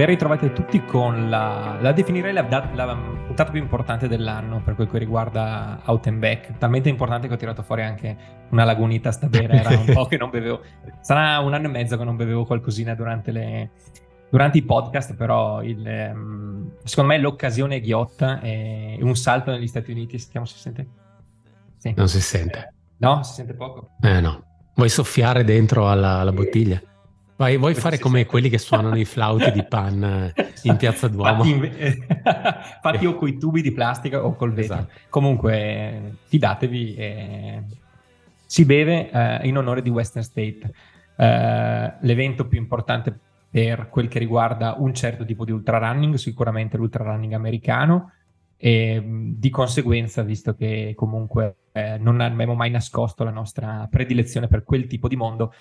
Ben ritrovati a tutti con la, la definirei la, la, puntata più importante dell'anno per quel che riguarda Out and Back. Talmente importante che ho tirato fuori anche una lagunita stabera, era un po' che non bevevo. Sarà un anno e mezzo che non bevevo qualcosina durante, le, durante i podcast, però il, um, secondo me l'occasione è ghiotta e un salto negli Stati Uniti, sentiamo se si sente. Sì. Non si sente. No, si sente poco. Eh no. Vuoi soffiare dentro alla, alla bottiglia? Vai, vuoi fare come quelli che suonano i flauti di pan eh, in piazza Duomo? Fatti, fatti o con i tubi di plastica o col vetro. Esatto. Comunque, fidatevi, eh, si beve eh, in onore di Western State, eh, l'evento più importante per quel che riguarda un certo tipo di ultrarunning, sicuramente l'ultrarunning americano, e di conseguenza, visto che comunque eh, non abbiamo mai nascosto la nostra predilezione per quel tipo di mondo,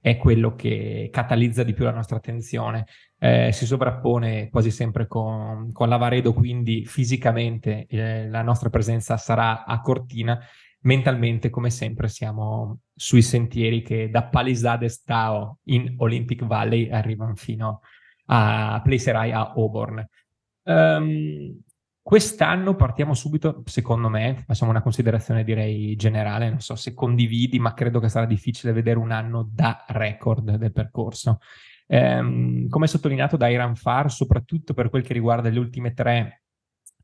è quello che catalizza di più la nostra attenzione. Eh, si sovrappone quasi sempre con, con l'Avaredo, quindi fisicamente eh, la nostra presenza sarà a Cortina, mentalmente come sempre siamo sui sentieri che da Palisades Tao in Olympic Valley arrivano fino a Placerai a Auburn. Um, Quest'anno partiamo subito, secondo me, facciamo una considerazione direi generale, non so se condividi, ma credo che sarà difficile vedere un anno da record del percorso. Ehm, come sottolineato da Iran Far, soprattutto per quel che riguarda le ultime tre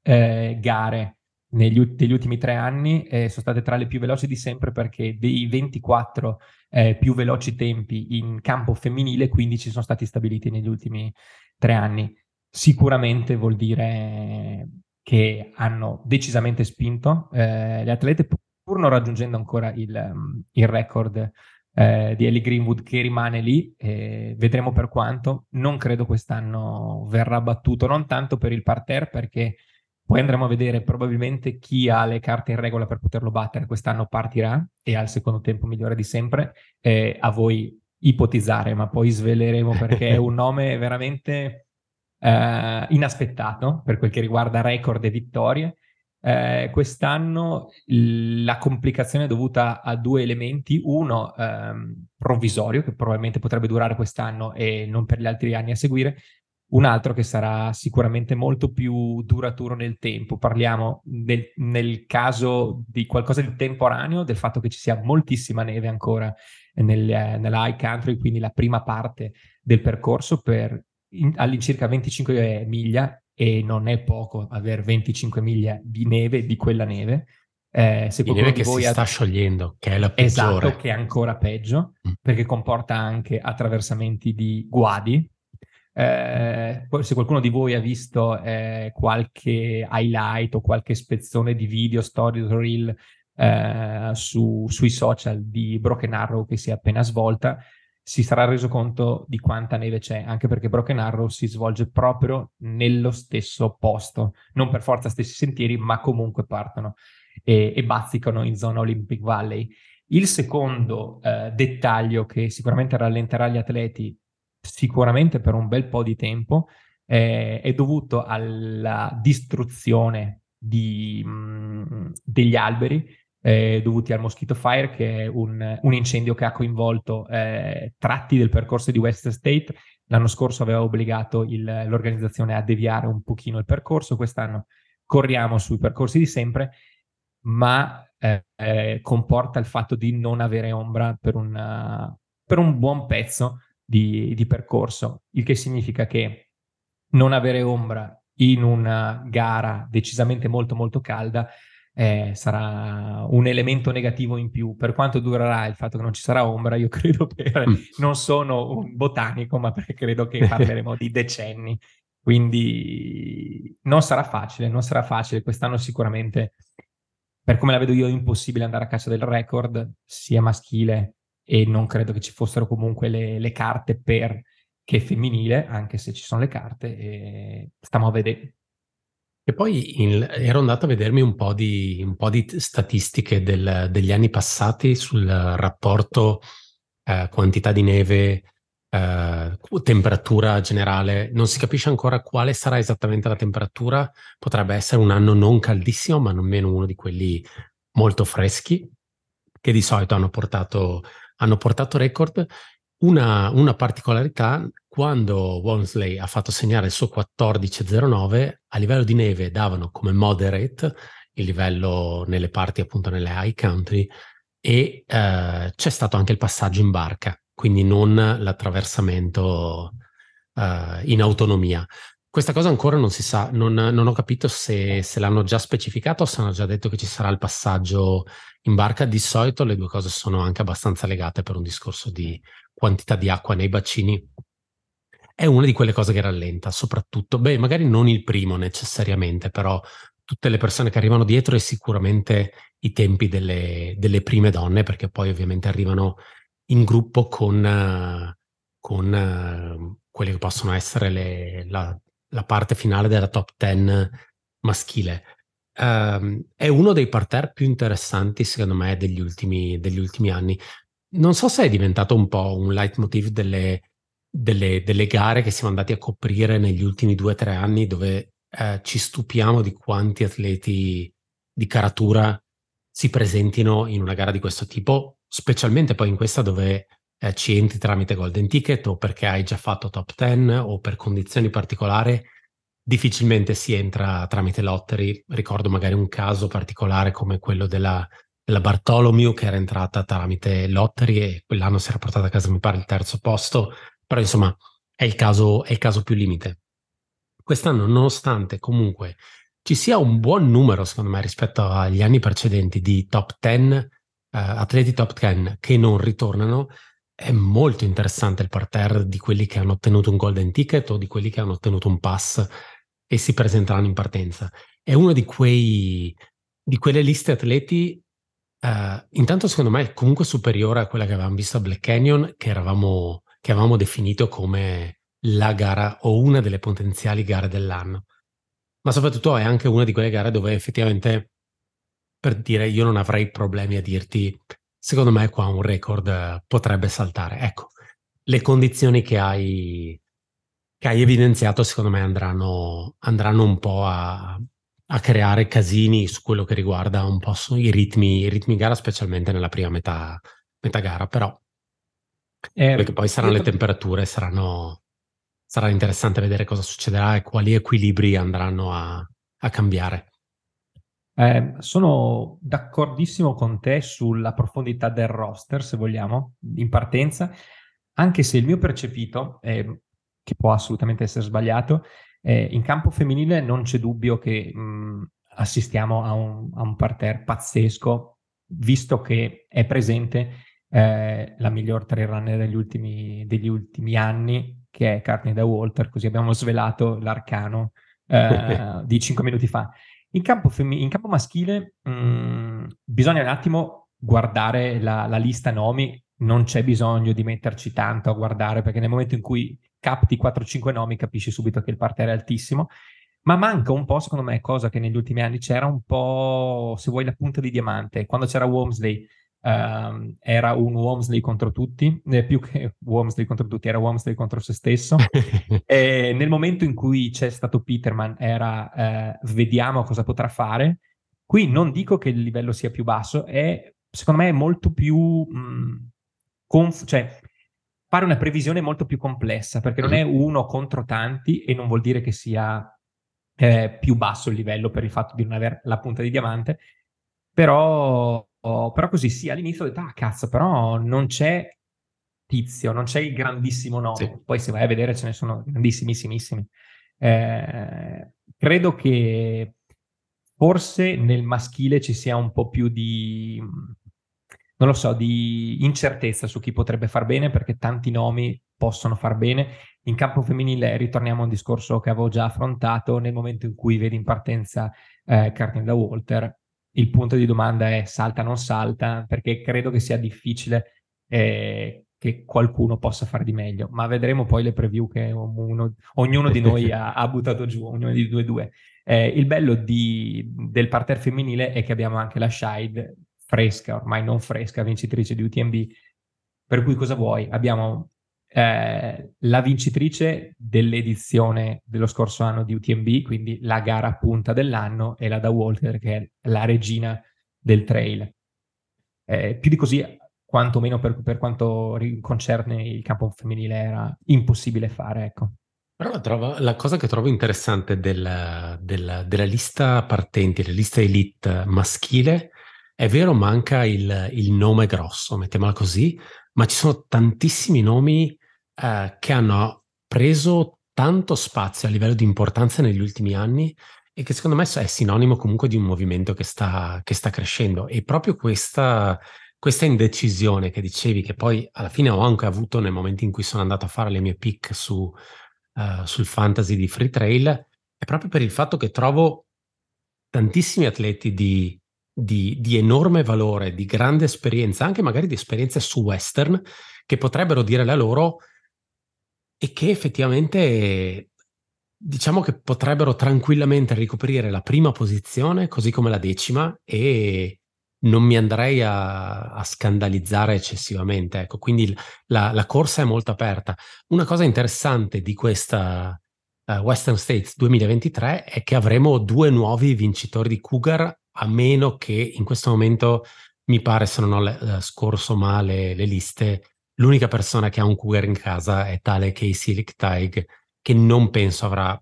eh, gare negli, degli ultimi tre anni, eh, sono state tra le più veloci di sempre perché dei 24 eh, più veloci tempi in campo femminile, 15 sono stati stabiliti negli ultimi tre anni. Sicuramente vuol dire che hanno decisamente spinto eh, le atlete pur non raggiungendo ancora il, um, il record eh, di Ellie Greenwood che rimane lì, eh, vedremo per quanto, non credo quest'anno verrà battuto, non tanto per il parterre perché poi andremo a vedere probabilmente chi ha le carte in regola per poterlo battere, quest'anno partirà e ha il secondo tempo migliore di sempre, a voi ipotizzare, ma poi sveleremo perché è un nome veramente eh, inaspettato per quel che riguarda record e vittorie. Eh, quest'anno la complicazione è dovuta a due elementi, uno ehm, provvisorio che probabilmente potrebbe durare quest'anno e non per gli altri anni a seguire, un altro che sarà sicuramente molto più duraturo nel tempo. Parliamo del, nel caso di qualcosa di temporaneo, del fatto che ci sia moltissima neve ancora nel, nella high country, quindi la prima parte del percorso per in, all'incirca 25 miglia e non è poco avere 25 miglia di neve, di quella neve. Eh, se di neve che si ha... sta sciogliendo, che è la peggiore. Esatto, che è ancora peggio, mm. perché comporta anche attraversamenti di guadi. Eh, se qualcuno di voi ha visto eh, qualche highlight o qualche spezzone di video, story, reel eh, su, sui social di Broken Arrow che si è appena svolta, si sarà reso conto di quanta neve c'è, anche perché Broken Arrow si svolge proprio nello stesso posto, non per forza stessi sentieri, ma comunque partono e, e bazzicano in zona Olympic Valley. Il secondo eh, dettaglio che sicuramente rallenterà gli atleti, sicuramente per un bel po' di tempo, eh, è dovuto alla distruzione di, mh, mm, degli alberi eh, dovuti al Mosquito Fire, che è un, un incendio che ha coinvolto eh, tratti del percorso di West State. L'anno scorso aveva obbligato il, l'organizzazione a deviare un pochino il percorso, quest'anno corriamo sui percorsi di sempre, ma eh, eh comporta il fatto di non avere ombra per, una, per un buon pezzo di, di percorso, il che significa che non avere ombra in una gara decisamente molto molto calda eh, sarà un elemento negativo in più. Per quanto durerà il fatto che non ci sarà ombra, io credo che mm. non sono un botanico, ma perché credo che parleremo di decenni. Quindi non sarà facile, non sarà facile. Quest'anno sicuramente, per come la vedo io, è impossibile andare a caccia del record, sia maschile e non credo che ci fossero comunque le, le carte per che femminile, anche se ci sono le carte, e stiamo a vedere. E poi in, ero andato a vedermi un po' di, un po di statistiche del, degli anni passati sul rapporto eh, quantità di neve eh, temperatura generale, non si capisce ancora quale sarà esattamente la temperatura, potrebbe essere un anno non caldissimo, ma nemmeno uno di quelli molto freschi, che di solito hanno portato, hanno portato record. Una, una, particolarità, quando Walmsley ha fatto segnare il suo 14.09, a livello di neve davano come moderate il livello nelle parti appunto nelle high country e eh, c'è stato anche il passaggio in barca quindi non l'attraversamento uh, in autonomia. Questa cosa ancora non si sa, non, non ho capito se, se, l'hanno già specificato o se hanno già detto che ci sarà il passaggio in barca. Di solito le due cose sono anche abbastanza legate per un discorso di quantità di acqua nei bacini. È una di quelle cose che rallenta, soprattutto, beh, magari non il primo necessariamente, però tutte le persone che arrivano dietro e sicuramente i tempi delle, delle prime donne, perché poi ovviamente arrivano in gruppo con, con uh, quelle che possono essere le, la, la, parte finale della top 10 maschile. Um, è uno dei parterre più interessanti, secondo me, degli ultimi, degli ultimi anni. Non so se è diventato un po' un leitmotiv delle, delle, delle gare che siamo andati a coprire negli ultimi due o tre anni, dove eh, ci stupiamo di quanti atleti di caratura si presentino in una gara di questo tipo, specialmente poi in questa dove eh, ci entri tramite golden ticket o perché hai già fatto top 10 o per condizioni particolari, difficilmente si entra tramite lottery. Ricordo magari un caso particolare come quello della, della Bartolomeo che era entrata tramite lottery e quell'anno si era portata a casa, mi pare, il terzo posto, però insomma è il caso, è il caso più limite. Quest'anno, nonostante comunque ci sia un buon numero, secondo me, rispetto agli anni precedenti di top 10 uh, atleti top 10 che non ritornano, è molto interessante il parterre di quelli che hanno ottenuto un golden ticket o di quelli che hanno ottenuto un pass e si presenteranno in partenza. È una di, di quelle liste atleti, uh, intanto secondo me è comunque superiore a quella che avevamo visto a Black Canyon, che, eravamo, che avevamo definito come la gara o una delle potenziali gare dell'anno. Ma soprattutto è anche una di quelle gare dove effettivamente per dire io non avrei problemi a dirti, secondo me qua un record eh, potrebbe saltare. Ecco, le condizioni che hai, che hai evidenziato secondo me andranno, andranno un po' a, a, creare casini su quello che riguarda un po' i ritmi, i ritmi gara, specialmente nella prima metà, metà gara, però eh, perché poi saranno le temperature, saranno, sarà interessante vedere cosa succederà e quali equilibri andranno a, a cambiare. Eh, sono d'accordissimo con te sulla profondità del roster, se vogliamo, in partenza, anche se il mio percepito, eh, che può assolutamente essere sbagliato, eh, in campo femminile non c'è dubbio che mh, assistiamo a un, a un parterre pazzesco, visto che è presente eh, la miglior trail runner degli ultimi, degli ultimi anni, che è Courtney da Walter, così abbiamo svelato l'arcano eh, di cinque minuti fa. In campo, fem- in campo maschile mh, mm, bisogna un attimo guardare la, la, lista nomi, non c'è bisogno di metterci tanto a guardare perché nel momento in cui capti 4-5 nomi capisci subito che il parterre è altissimo, ma manca un po', secondo me, cosa che negli ultimi anni c'era un po', se vuoi, la punta di diamante. Quando c'era Wormsley Uh, era un Wormsley contro tutti, eh, più che Wormsley contro tutti, era Wormsley contro se stesso. e nel momento in cui c'è stato Peterman era eh, vediamo cosa potrà fare. Qui non dico che il livello sia più basso, è secondo me è molto più mh, mm, conf- cioè fare una previsione molto più complessa, perché non è mm-hmm. uno contro tanti e non vuol dire che sia eh, più basso il livello per il fatto di non avere la punta di diamante, però Oh, però così sì, all'inizio ho detto, ah cazzo, però non c'è tizio, non c'è il grandissimo nome. Sì. Poi se vai a vedere ce ne sono grandissimissimi. Eh, credo che forse nel maschile ci sia un po' più di, non lo so, di incertezza su chi potrebbe far bene, perché tanti nomi possono far bene. In campo femminile ritorniamo a un discorso che avevo già affrontato nel momento in cui vedi in partenza eh, Cartin da Walter il punto di domanda è salta o non salta, perché credo che sia difficile eh, che qualcuno possa fare di meglio, ma vedremo poi le preview che uno, ognuno di noi ha, ha, buttato giù, ognuno di due due. Eh, il bello di, del parterre femminile è che abbiamo anche la Shide fresca, ormai non fresca, vincitrice di UTMB, per cui cosa vuoi? Abbiamo eh, la vincitrice dell'edizione dello scorso anno di UTMB, quindi la gara punta dell'anno, è la da Walter, che è la regina del trail. Eh, più di così, quantomeno per, per quanto concerne il campo femminile, era impossibile fare, ecco. Però trovo, la cosa che trovo interessante del, del, della lista partenti, la lista elite maschile, è vero, manca il, il nome grosso, mettiamola così, ma ci sono tantissimi nomi eh, che hanno preso tanto spazio a livello di importanza negli ultimi anni e che secondo me è sinonimo comunque di un movimento che sta, che sta crescendo. E proprio questa, questa indecisione che dicevi, che poi alla fine ho anche avuto nel momento in cui sono andato a fare le mie pick su, uh, sul fantasy di Free Trail, è proprio per il fatto che trovo tantissimi atleti di, di, di enorme valore, di grande esperienza, anche magari di esperienze su western, che potrebbero dire la loro e che effettivamente diciamo che potrebbero tranquillamente ricoprire la prima posizione così come la decima e non mi andrei a, a scandalizzare eccessivamente. Ecco, quindi la, la, corsa è molto aperta. Una cosa interessante di questa uh, Western States 2023 è che avremo due nuovi vincitori di Cougar, a meno che in questo momento mi pare, se non ho le, uh, scorso male le liste, L'unica persona che ha un cougar in casa è tale Casey Lichtaig, che non penso avrà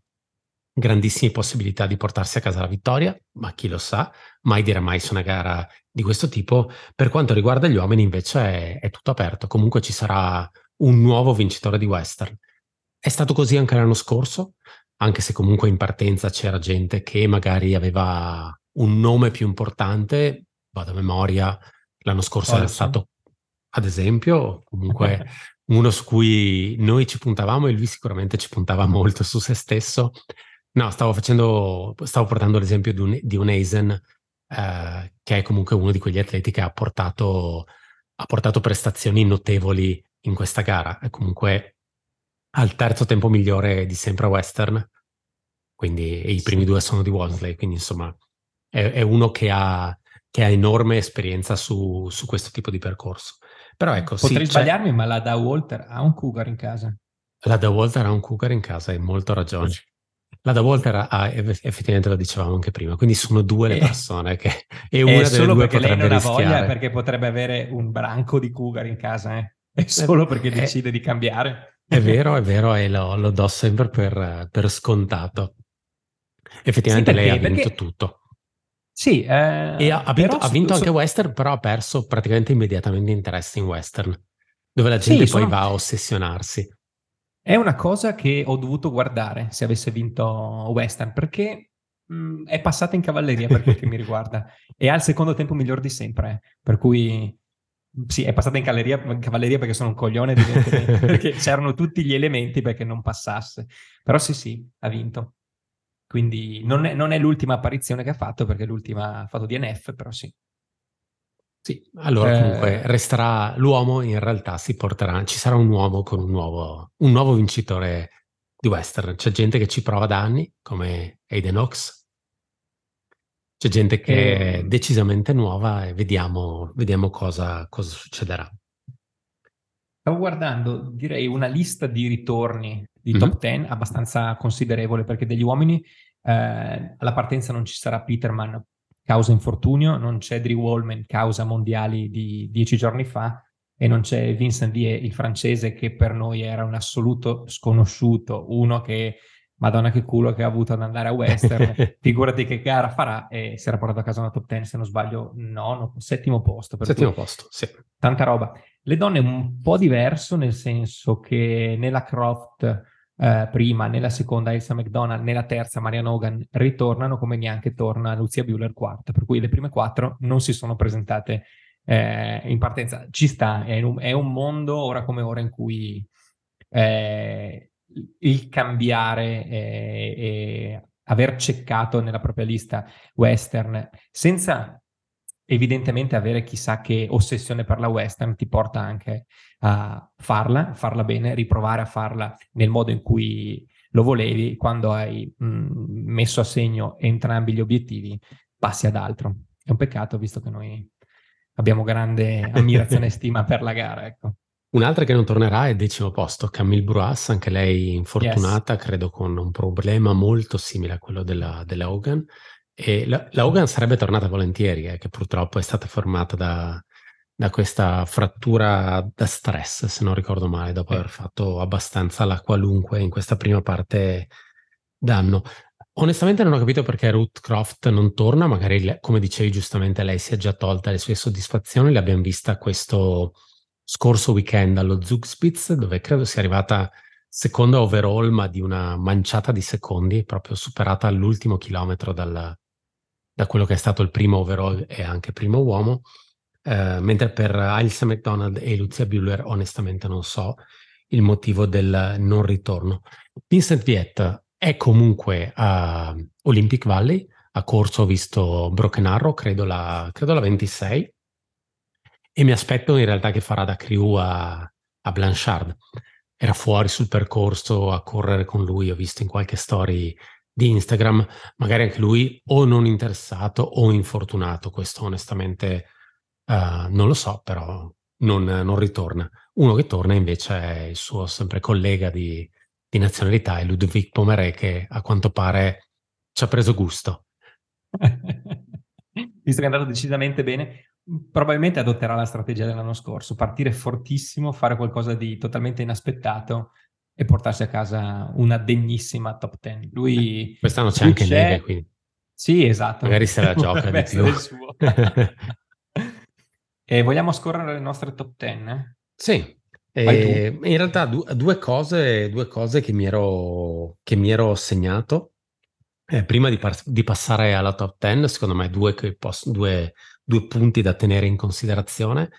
grandissime possibilità di portarsi a casa la vittoria, ma chi lo sa, mai dire mai su una gara di questo tipo. Per quanto riguarda gli uomini invece è, è tutto aperto, comunque ci sarà un nuovo vincitore di Western. È stato così anche l'anno scorso, anche se comunque in partenza c'era gente che magari aveva un nome più importante, vado a memoria, l'anno scorso Olsen. era stato ad esempio, comunque uno su cui noi ci puntavamo e lui sicuramente ci puntava molto su se stesso. No, stavo facendo, stavo portando l'esempio di un, di un Eisen, eh, che è comunque uno di quegli atleti che ha portato, ha portato prestazioni notevoli in questa gara. È comunque al terzo tempo migliore di sempre a Western, quindi i primi due sono di Wolseley, quindi insomma è, è uno che ha, che ha, enorme esperienza su, su questo tipo di percorso. Però ecco, Potrei sì, sbagliarmi, cioè... ma la da Walter ha un cougar in casa. La da Walter ha un cougar in casa, hai molto ragione. La da Walter ha, effettivamente lo dicevamo anche prima, quindi sono due le persone che... E una è delle solo perché lei non ha voglia, perché potrebbe avere un branco di cougar in casa, eh? È solo perché decide di cambiare. È vero, è vero, e lo, lo do sempre per, per scontato. Effettivamente sì, lei ha vinto tutto. Sì, eh, e ha, ha vinto, ha vinto anche so... Western, però ha perso praticamente immediatamente interesse in Western, dove la gente sì, poi sono... va a ossessionarsi. È una cosa che ho dovuto guardare se avesse vinto Western, perché mh, mm, è passata in cavalleria per quel che mi riguarda e ha il secondo tempo miglior di sempre, per cui sì, è passata in, in cavalleria perché sono un coglione, evidentemente, perché c'erano tutti gli elementi perché non passasse. Però sì, sì, ha vinto. Quindi non è, non è l'ultima apparizione che ha fatto, perché l'ultima ha fatto DNF, però sì. Sì, allora comunque eh, resterà l'uomo, in realtà si porterà, ci sarà un uomo con un nuovo, un nuovo vincitore di western. C'è gente che ci prova da anni, come Aiden Ox. C'è gente che e... è ehm decisamente nuova e vediamo, vediamo cosa, cosa succederà. Stavo guardando, direi, una lista di ritorni di top 10 abbastanza considerevole perché degli uomini eh, alla partenza non ci sarà Peterman causa infortunio, non c'è Drew Wallman causa mondiali di dieci giorni fa e non c'è Vincent Vie, il francese, che per noi era un assoluto sconosciuto, uno che, madonna che culo che ha avuto ad andare a Western, figurati che gara farà e si era portato a casa una top 10, se non sbaglio, nono, settimo posto. settimo posto, sì. Tanta roba. Le donne un po' diverso, nel senso che nella Croft eh, prima, nella seconda Elsa McDonald, nella terza Marian Hogan ritornano come neanche torna Lucia Bueller quarta, per cui le prime quattro non si sono presentate eh, in partenza. Ci sta, è un, è un, mondo ora come ora in cui eh, il cambiare e aver ceccato nella propria lista western senza evidentemente avere chissà che ossessione per la western ti porta anche a farla, farla bene, riprovare a farla nel modo in cui lo volevi, quando hai mh, mm, messo a segno entrambi gli obiettivi, passi ad altro. È un peccato visto che noi abbiamo grande ammirazione e stima per la gara, ecco. Un'altra che non tornerà è decimo posto, Camille Bruas, anche lei infortunata, yes. credo con un problema molto simile a quello della, della Hogan. E la, la, Hogan sarebbe tornata volentieri, eh, che purtroppo è stata formata da, da, questa frattura da stress, se non ricordo male, dopo aver fatto abbastanza la qualunque in questa prima parte d'anno. Onestamente non ho capito perché Ruth Croft non torna, magari come dicevi giustamente lei si è già tolta le sue soddisfazioni, l'abbiamo vista questo scorso weekend allo Zugspitz, dove credo sia arrivata seconda overall, ma di una manciata di secondi, proprio superata all'ultimo chilometro dal, da quello che è stato il primo overall e anche primo uomo. Eh, mentre per Ailsa McDonald e Lucia Buller onestamente non so il motivo del non ritorno. Vincent Viet è comunque a Olympic Valley, ha corso, ho visto Broken Arrow, credo la, credo la 26, e mi aspetto in realtà che farà da crew a, a Blanchard. Era fuori sul percorso a correre con lui, ho visto in qualche story di Instagram, magari anche lui o non interessato o infortunato, questo onestamente uh, non lo so, però non, non, ritorna. Uno che torna invece è il suo sempre collega di, di nazionalità, è Ludovic Pomeré, che a quanto pare ci ha preso gusto. Visto che è andato decisamente bene, probabilmente adotterà la strategia dell'anno scorso, partire fortissimo, fare qualcosa di totalmente inaspettato e portarsi a casa una degnissima top 10. Lui quest'anno c'è anche c'è... Neve, quindi. Sì, esatto. Magari se la gioca di più. e vogliamo scorrere le nostre top 10? Sì. Eh, in realtà due, due, cose, due cose che mi ero, che mi ero segnato. Eh, prima di, par- di, passare alla top 10, secondo me due, posso, due due punti da tenere in considerazione.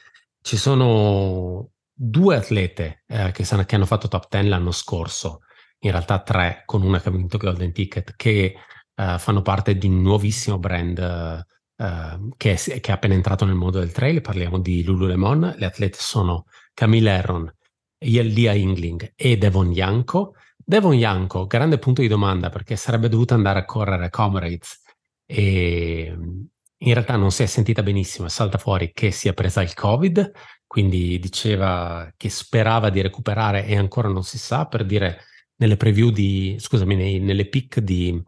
Ci sono due atlete eh, che, sono, che, hanno fatto top 10 l'anno scorso, in realtà tre, con una che ha vinto Golden Ticket, che eh, fanno parte di un nuovissimo brand eh, che, è, che, è, appena entrato nel mondo del trail. Parliamo di Lululemon. Le atlete sono Camille Herron, Yelia Ingling e Devon Yanko. Devon Yanko, grande punto di domanda perché sarebbe dovuto andare a correre Comrades e in realtà non si è sentita benissimo e salta fuori che si è presa il Covid, quindi diceva che sperava di recuperare e ancora non si sa, per dire nelle preview di, scusami, nei, nelle pick di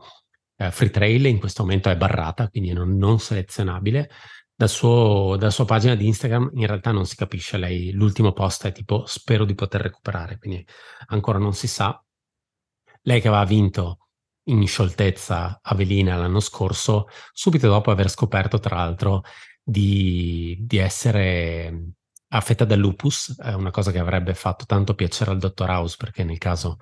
uh, Free Trail in questo momento è barrata, quindi non, non selezionabile. Dal suo, dalla sua pagina di Instagram in realtà non si capisce, lei l'ultimo post è tipo spero di poter recuperare, quindi ancora non si sa. Lei che aveva vinto in scioltezza a Velina l'anno scorso, subito dopo aver scoperto, tra l'altro, di, di essere affetta da lupus, è una cosa che avrebbe fatto tanto piacere al dottor House, perché nel caso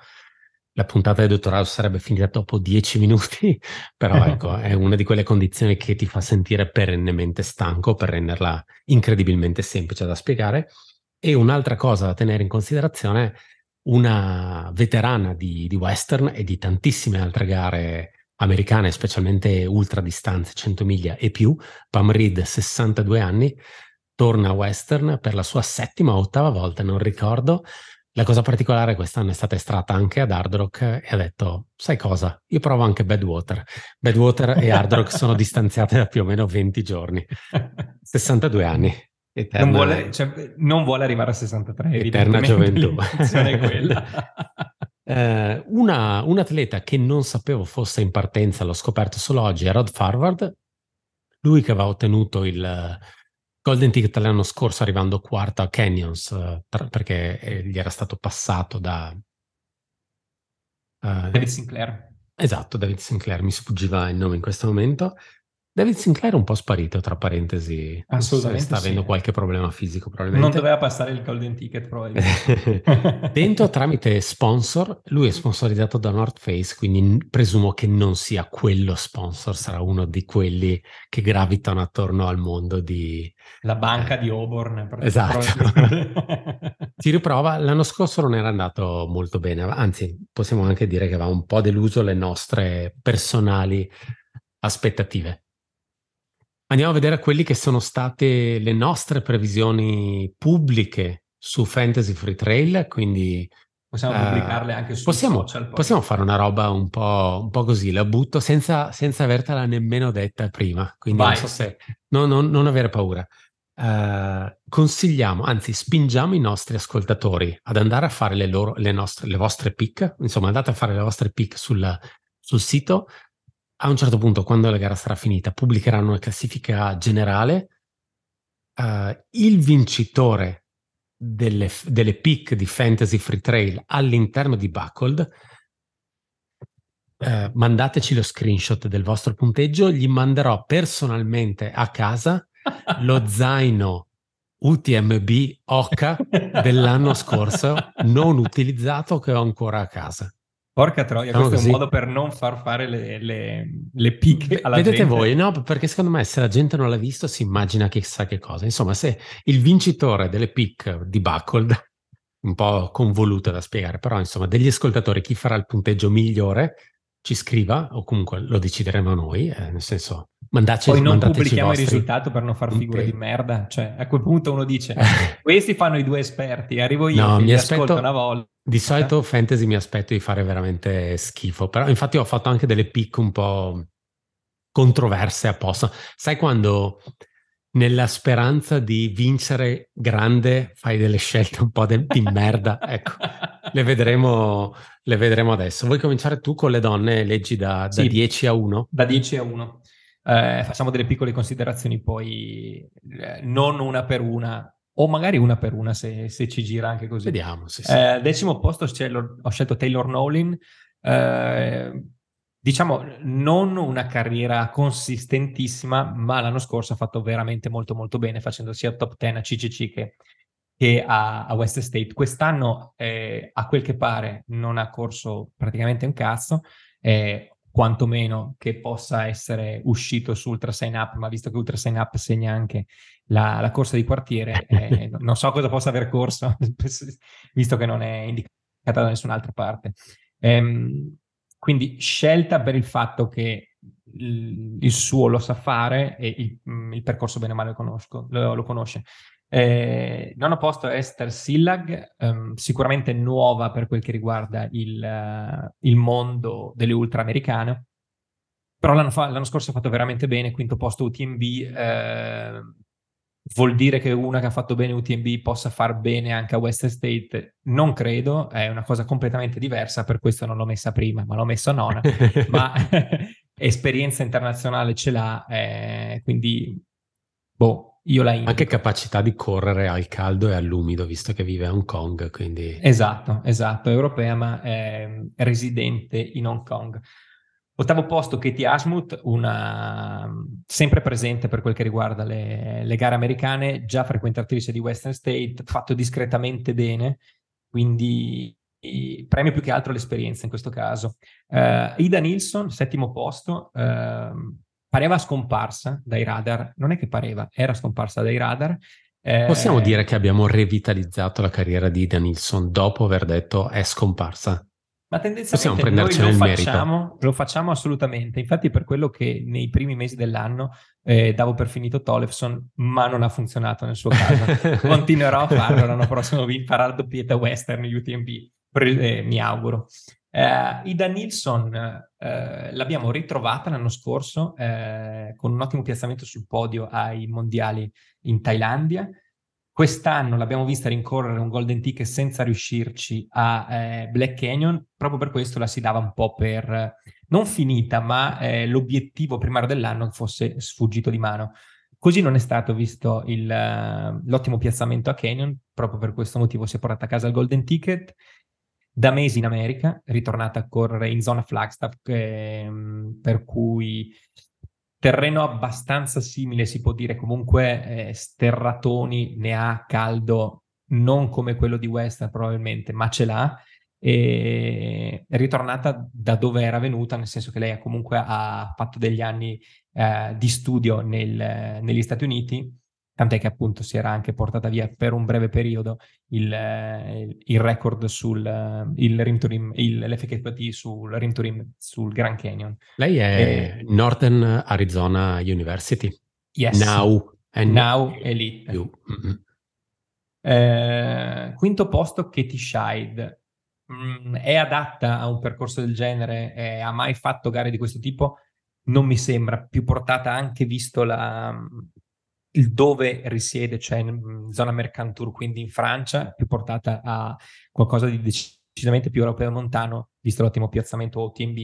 la puntata del dottor House sarebbe finita dopo dieci minuti, però ecco, è una di quelle condizioni che ti fa sentire perennemente stanco per renderla incredibilmente semplice da spiegare. E un'altra cosa da tenere in considerazione una veterana di, di, western e di tantissime altre gare americane, specialmente ultra distanze, 100 miglia e più, Pam Reed, 62 anni, torna a western per la sua settima o ottava volta, non ricordo. La cosa particolare quest'anno è stata estratta anche ad Hard Rock e ha detto, sai cosa, io provo anche Badwater. Badwater e Hard Rock sono distanziate da più o meno 20 giorni, 62 anni. Eterna, non, vuole, cioè, non, vuole, arrivare a 63. Eterna gioventù. è quella. eh, una, un atleta che non sapevo fosse in partenza, l'ho scoperto solo oggi, è Rod Farward. Lui che aveva ottenuto il Golden Ticket l'anno scorso arrivando quarto a Canyons, eh, tra, perché eh, gli era stato passato da... Uh, David Sinclair. Esatto, David Sinclair, mi sfuggiva il nome in questo momento. David Sinclair è un po' sparito, tra parentesi. Assolutamente. Sta avendo qualche problema fisico, probabilmente. Non doveva passare il golden ticket, probabilmente. Dentro tramite sponsor, lui è sponsorizzato da North Face, quindi presumo che non sia quello sponsor, sarà uno di quelli che gravitano attorno al mondo di... La banca eh, di Auburn. Esatto. Si riprova, l'anno scorso non era andato molto bene, anzi possiamo anche dire che aveva un po' deluso le nostre personali aspettative. Andiamo a vedere quelli che sono state le nostre previsioni pubbliche su Fantasy Free Trail, quindi Possiamo uh, pubblicarle anche su possiamo, social. Poi. Possiamo fare una roba un po', un po così, la butto senza, senza, avertela nemmeno detta prima, quindi Vai. non so se... No, no, non avere paura. Uh, consigliamo, anzi spingiamo i nostri ascoltatori ad andare a fare le, loro, le, nostre, le vostre pick, insomma andate a fare le vostre pick sul, sul sito, a un certo punto quando la gara sarà finita pubblicheranno una classifica generale, uh, il vincitore delle, delle pick di Fantasy Free Trail all'interno di Buckled uh, mandateci lo screenshot del vostro punteggio, gli manderò personalmente a casa lo zaino UTMB Oca dell'anno scorso non utilizzato che ho ancora a casa. Porca troia, diciamo questo così. è un modo per non far fare le, le, le picche alla Vedete gente. voi, no? Perché secondo me se la gente non l'ha visto si immagina chissà che cosa. Insomma, se il vincitore delle pick di Buckled, un po' convoluto da spiegare, però insomma, degli ascoltatori, chi farà il punteggio migliore, ci scriva, o comunque lo decideremo noi, eh, nel senso Mandaci, Poi non pubblichiamo il risultato per non far figure di merda. Cioè, a quel punto uno dice: Questi fanno i due esperti, arrivo io no, mi aspetto, una volta. Di solito fantasy mi aspetto di fare veramente schifo. Però, infatti, ho fatto anche delle pick un po' controverse apposta. Sai quando nella speranza di vincere grande fai delle scelte un po' de- di merda? Ecco, le vedremo, le vedremo adesso. Vuoi cominciare tu con le donne? Leggi da, da sì, 10 a 1? Da 10 a 1. Eh, facciamo delle piccole considerazioni poi, eh, non una per una, o magari una per una se, se ci gira anche così. Vediamo. Sì, sì. Eh, decimo posto ho scelto Taylor Nolin. Eh, diciamo, non una carriera consistentissima, ma l'anno scorso ha fatto veramente molto molto bene, facendo sia top 10 a CCC che, che a, a, West State. Quest'anno, eh, a quel che pare, non ha corso praticamente un cazzo. Eh, quantomeno che possa essere uscito su Ultra Sign Up, ma visto che Ultra Sign Up segna anche la, la corsa di quartiere, eh, non so cosa possa aver corso, visto che non è indicata da nessun'altra parte. Ehm, quindi scelta per il fatto che il, il, suo lo sa fare e il, il percorso bene o male lo, conosco, lo, lo conosce. Eh, nono posto Esther Sillag, um, sicuramente nuova per quel che riguarda il, uh, il mondo delle ultra americane, però l'anno, fa, l'anno, scorso ha fatto veramente bene, quinto posto UTMB, eh, vuol dire che una che ha fatto bene UTMB possa far bene anche a Western State? Non credo, è una cosa completamente diversa, per questo non l'ho messa prima, ma l'ho messa nona, ma esperienza internazionale ce l'ha, eh, quindi boh, io la indico. Anche capacità di correre al caldo e all'umido, visto che vive a Hong Kong, quindi... Esatto, esatto, europea ma è residente in Hong Kong. Ottavo posto Katie Ashmouth, una sempre presente per quel che riguarda le, le, gare americane, già frequentatrice di Western State, fatto discretamente bene, quindi premio più che altro l'esperienza in questo caso. Uh, Ida Nilsson, settimo posto, uh, pareva scomparsa dai radar, non è che pareva, era scomparsa dai radar. Eh... Possiamo dire che abbiamo revitalizzato la carriera di Danielson dopo aver detto è scomparsa? Ma tendenzialmente noi lo facciamo, lo facciamo, assolutamente. Infatti, per quello che nei primi mesi dell'anno eh, davo per finito Tolefson, ma non ha funzionato nel suo caso. Continuerò a farlo l'anno prossimo, vi farà la doppietta western UTMB, eh, mi auguro. Eh, Ida Nilsson eh, l'abbiamo ritrovata l'anno scorso eh, con un ottimo piazzamento sul podio ai mondiali in Thailandia. Quest'anno l'abbiamo vista rincorrere un Golden Ticket senza riuscirci a eh, Black Canyon, proprio per questo la si dava un po' per non finita, ma eh, l'obiettivo primario dell'anno fosse sfuggito di mano. Così non è stato visto il, l'ottimo piazzamento a Canyon, proprio per questo motivo si è portata a casa il Golden Ticket da mesi in America, ritornata a correre in zona Flagstaff, eh, per cui terreno abbastanza simile, si può dire comunque eh, sterratoni, ne ha caldo, non come quello di Western probabilmente, ma ce l'ha. E è ritornata da dove era venuta, nel senso che lei comunque ha fatto degli anni eh, di studio nel, negli Stati Uniti tant'è che appunto si era anche portata via per un breve periodo il, il, il record sul il rim to rim, il, l'FKT sul rim to rim sul Grand Canyon. Lei è e, Northern Arizona University. Yes. Now. Now Elite. Mm-hmm. Eh, quinto posto Katie Scheid. Mm, è adatta a un percorso del genere? Eh, ha mai fatto gare di questo tipo? Non mi sembra, più portata anche visto la, dove risiede, cioè in zona Mercantour, quindi in Francia, più portata a qualcosa di decisamente più europeo montano, visto l'ottimo piazzamento OTMB.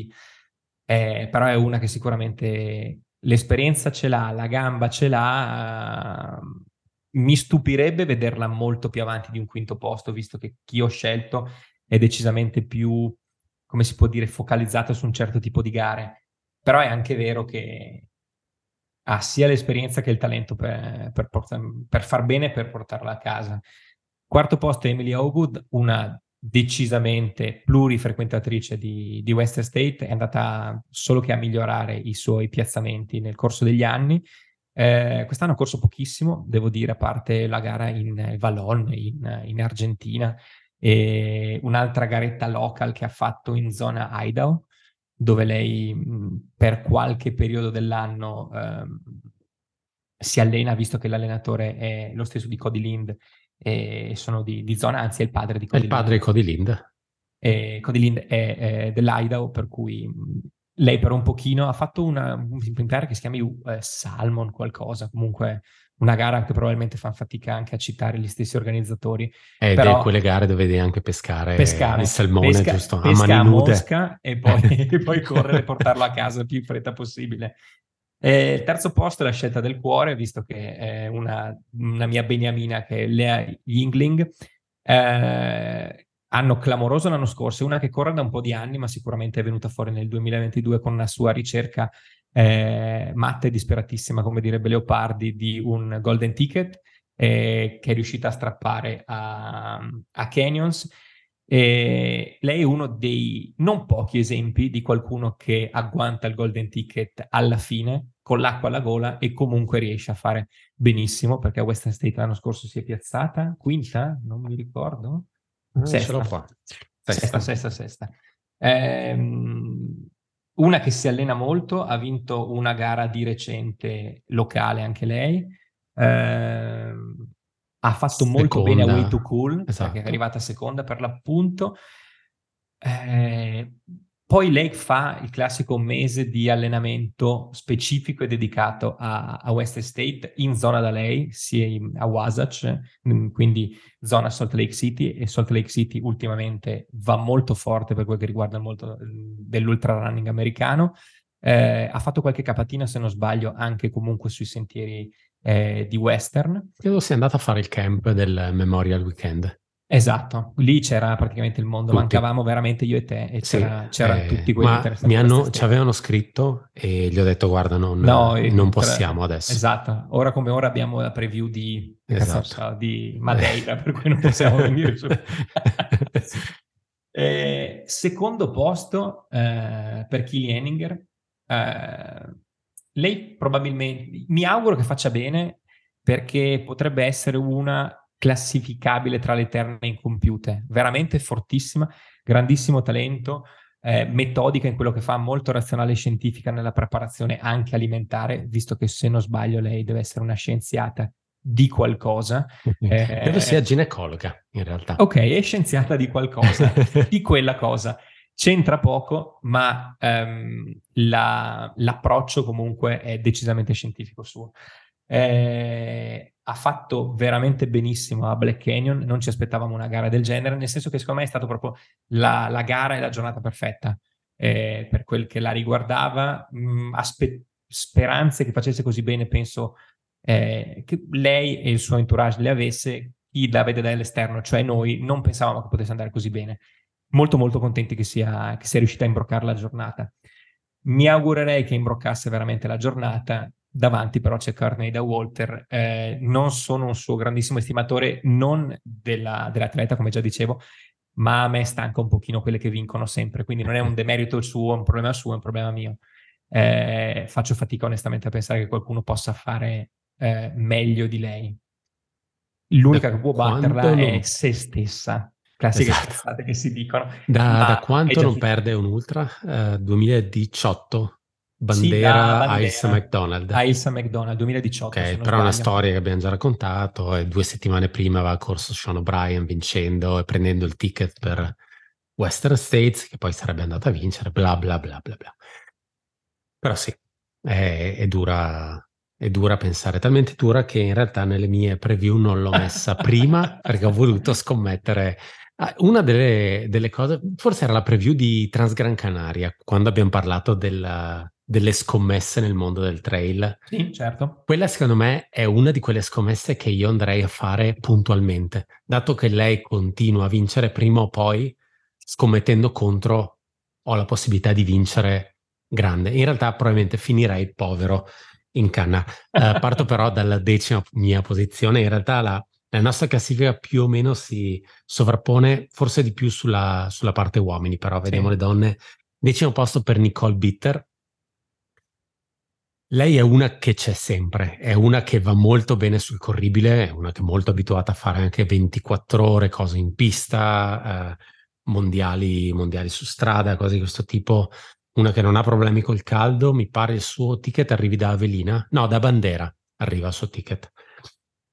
Eh, però è una che sicuramente l'esperienza ce l'ha, la gamba ce l'ha. Uh, mi stupirebbe vederla molto più avanti di un quinto posto, visto che chi ho scelto è decisamente più, come si può dire, focalizzato su un certo tipo di gare. Però è anche vero che ha sia l'esperienza che il talento per, per, portar, per far bene e per portarla a casa. Quarto posto Emily Howgood, una decisamente plurifrequentatrice di, di Western State, è andata solo che a migliorare i suoi piazzamenti nel corso degli anni. Eh, quest'anno ha corso pochissimo, devo dire, a parte la gara in Vallon, in, in Argentina, e un'altra garetta local che ha fatto in zona Idaho, dove lei per qualche periodo dell'anno ehm, si allena, visto che l'allenatore è lo stesso di Cody Lind e sono di, di zona, anzi è il padre di Cody Lind. È il padre di Cody Lind. E Cody Lind è, è dell'Idaho, per cui lei per un pochino ha fatto una, mi pare che si chiami uh, Salmon qualcosa, comunque una gara che probabilmente fanno fatica anche a citare gli stessi organizzatori. Ed però, è quelle gare dove devi anche pescare, pescare il salmone, pesca, giusto? A mani nude. Mosca e poi, e poi correre e portarlo a casa il più in fretta possibile. E il terzo posto è la scelta del cuore, visto che è una, una mia beniamina che è Lea Yingling. Eh, hanno clamoroso l'anno scorso, una che corre da un po' di anni, ma sicuramente è venuta fuori nel 2022 con una sua ricerca eh, matta e disperatissima, come direbbe Leopardi, di un golden ticket eh, che è riuscita a strappare a, a Canyons. E lei è uno dei non pochi esempi di qualcuno che agguanta il golden ticket alla fine con l'acqua alla gola e comunque riesce a fare benissimo perché a Western State l'anno scorso si è piazzata quinta, non mi ricordo. Ah, sesta. Sesta, sesta, sesta. sesta. Ehm, una che si allena molto, ha vinto una gara di recente locale anche lei, eh, ha fatto seconda. molto bene a Way to Cool, esatto. perché è arrivata seconda per l'appunto. Eh, poi lei fa il classico mese di allenamento specifico e dedicato a, a West State in zona da lei, sia a Wasatch, mm, quindi zona Salt Lake City e Salt Lake City ultimamente va molto forte per quel che riguarda molto mm, dell'ultra running americano. Eh, ha fatto qualche capatina, se non sbaglio, anche comunque sui sentieri eh, di Western. Credo sia andata a fare il camp del Memorial Weekend. Esatto, lì c'era praticamente il mondo, tutti. mancavamo veramente io e te e c'era, sì, c'erano eh, tutti quelli mi hanno, ci avevano scritto e gli ho detto guarda non, no, non possiamo adesso. Esatto, ora come ora abbiamo la preview di, esatto. di Madeira per cui non possiamo venire su. eh, secondo posto eh, per Kili Henninger, eh, lei probabilmente, mi auguro che faccia bene perché potrebbe essere una classificabile tra le eterne incompiute, veramente fortissima, grandissimo talento, eh, metodica in quello che fa, molto razionale e scientifica nella preparazione anche alimentare, visto che se non sbaglio lei deve essere una scienziata di qualcosa. Eh, Credo sia ginecologa in realtà. Ok, è scienziata di qualcosa, di quella cosa. C'entra poco, ma um, la, l'approccio comunque è decisamente scientifico suo. Eh, ha fatto veramente benissimo a Black Canyon, non ci aspettavamo una gara del genere, nel senso che secondo me è stata proprio la, la gara e la giornata perfetta eh, per quel che la riguardava. Mh, mm, aspe- speranze che facesse così bene, penso eh, che lei e il suo entourage le avesse, chi la vede dall'esterno, cioè noi, non pensavamo che potesse andare così bene. Molto molto contenti che sia, che sia riuscita a imbroccare la giornata. Mi augurerei che imbroccasse veramente la giornata Davanti però c'è Carney da Walter, eh, non sono un suo grandissimo estimatore, non della, dell'atleta come già dicevo, ma a me stanca un pochino quelle che vincono sempre, quindi non è un demerito il suo, è un problema suo, è un problema mio. Eh, faccio fatica onestamente a pensare che qualcuno possa fare eh, meglio di lei. L'unica da che può batterla non... è se stessa. Classiche esatto. che si dicono. Da, da quanto non perde un ultra? Uh, 2018 Bandiera, sì, Ilsa McDonald. A Ilsa McDonald 2018. Ok, però è una storia che abbiamo già raccontato. E due settimane prima aveva corso Sean O'Brien vincendo e prendendo il ticket per Western States, che poi sarebbe andata a vincere, bla bla bla bla bla. Però sì, è, è dura, è dura pensare, talmente dura che in realtà nelle mie preview non l'ho messa prima perché ho voluto scommettere. Ah, una delle, delle, cose, forse era la preview di Transgran Canaria, quando abbiamo parlato della, delle scommesse nel mondo del trail. Sì, certo. Quella secondo me è una di quelle scommesse che io andrei a fare puntualmente, dato che lei continua a vincere prima o poi, scommettendo contro, ho la possibilità di vincere grande. In realtà probabilmente finirei povero in canna. Uh, parto però dalla decima mia posizione. In realtà la, la, nostra classifica più o meno si sovrappone, forse di più sulla, sulla parte uomini, però vediamo sì. le donne. Decimo posto per Nicole Bitter. Lei è una che c'è sempre, è una che va molto bene sul corribile, è una che è molto abituata a fare anche 24 ore, cose in pista, eh, mondiali, mondiali su strada, cose di questo tipo una che non ha problemi col caldo, mi pare il suo ticket arrivi da Avelina, no, da Bandera arriva il suo ticket.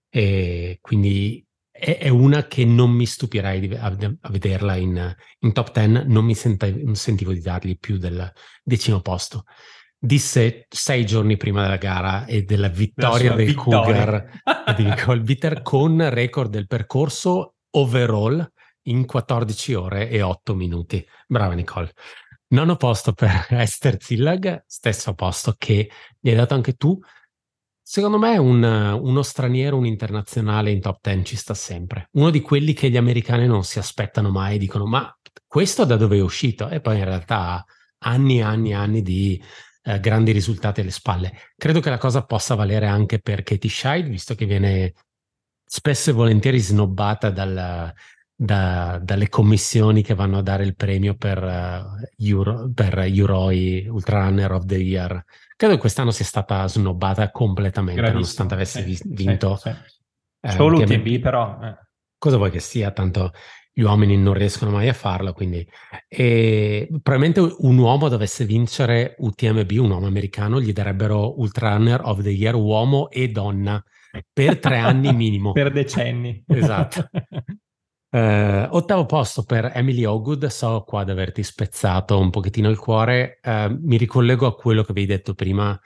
E quindi è, è una che non mi stupirei di, a, a, vederla in, in top 10, non mi senti, non sentivo di dargli più del decimo posto. Disse sei giorni prima della gara e della vittoria del Cougar di Nicole Bitter con record del percorso overall in 14 ore e 8 minuti. Brava Nicole. Nono posto per Esther Zillag, stesso posto che gli hai dato anche tu. Secondo me un, uno straniero, un internazionale in top 10 ci sta sempre. Uno di quelli che gli americani non si aspettano mai, dicono ma questo da dove è uscito? E poi in realtà anni e anni e anni di eh, grandi risultati alle spalle. Credo che la cosa possa valere anche per Katie Scheid, visto che viene spesso e volentieri snobbata dal, da, dalle commissioni che vanno a dare il premio per, uh, Euro, per Euroi Ultra Runner of the Year. Credo che quest'anno sia stata snobbata completamente, Gravissimo, nonostante avesse sì, vinto. Sì, sì. Eh, Solo UTB, però. Eh. Cosa vuoi che sia? Tanto gli uomini non riescono mai a farlo, quindi e probabilmente un uomo dovesse vincere UTMB, un uomo americano, gli darebbero Ultra Runner of the Year uomo e donna per tre anni minimo. per decenni. Esatto. Uh, ottavo posto per Emily Ogood, so qua di averti spezzato un pochettino il cuore, uh, mi ricollego a quello che avevi detto prima,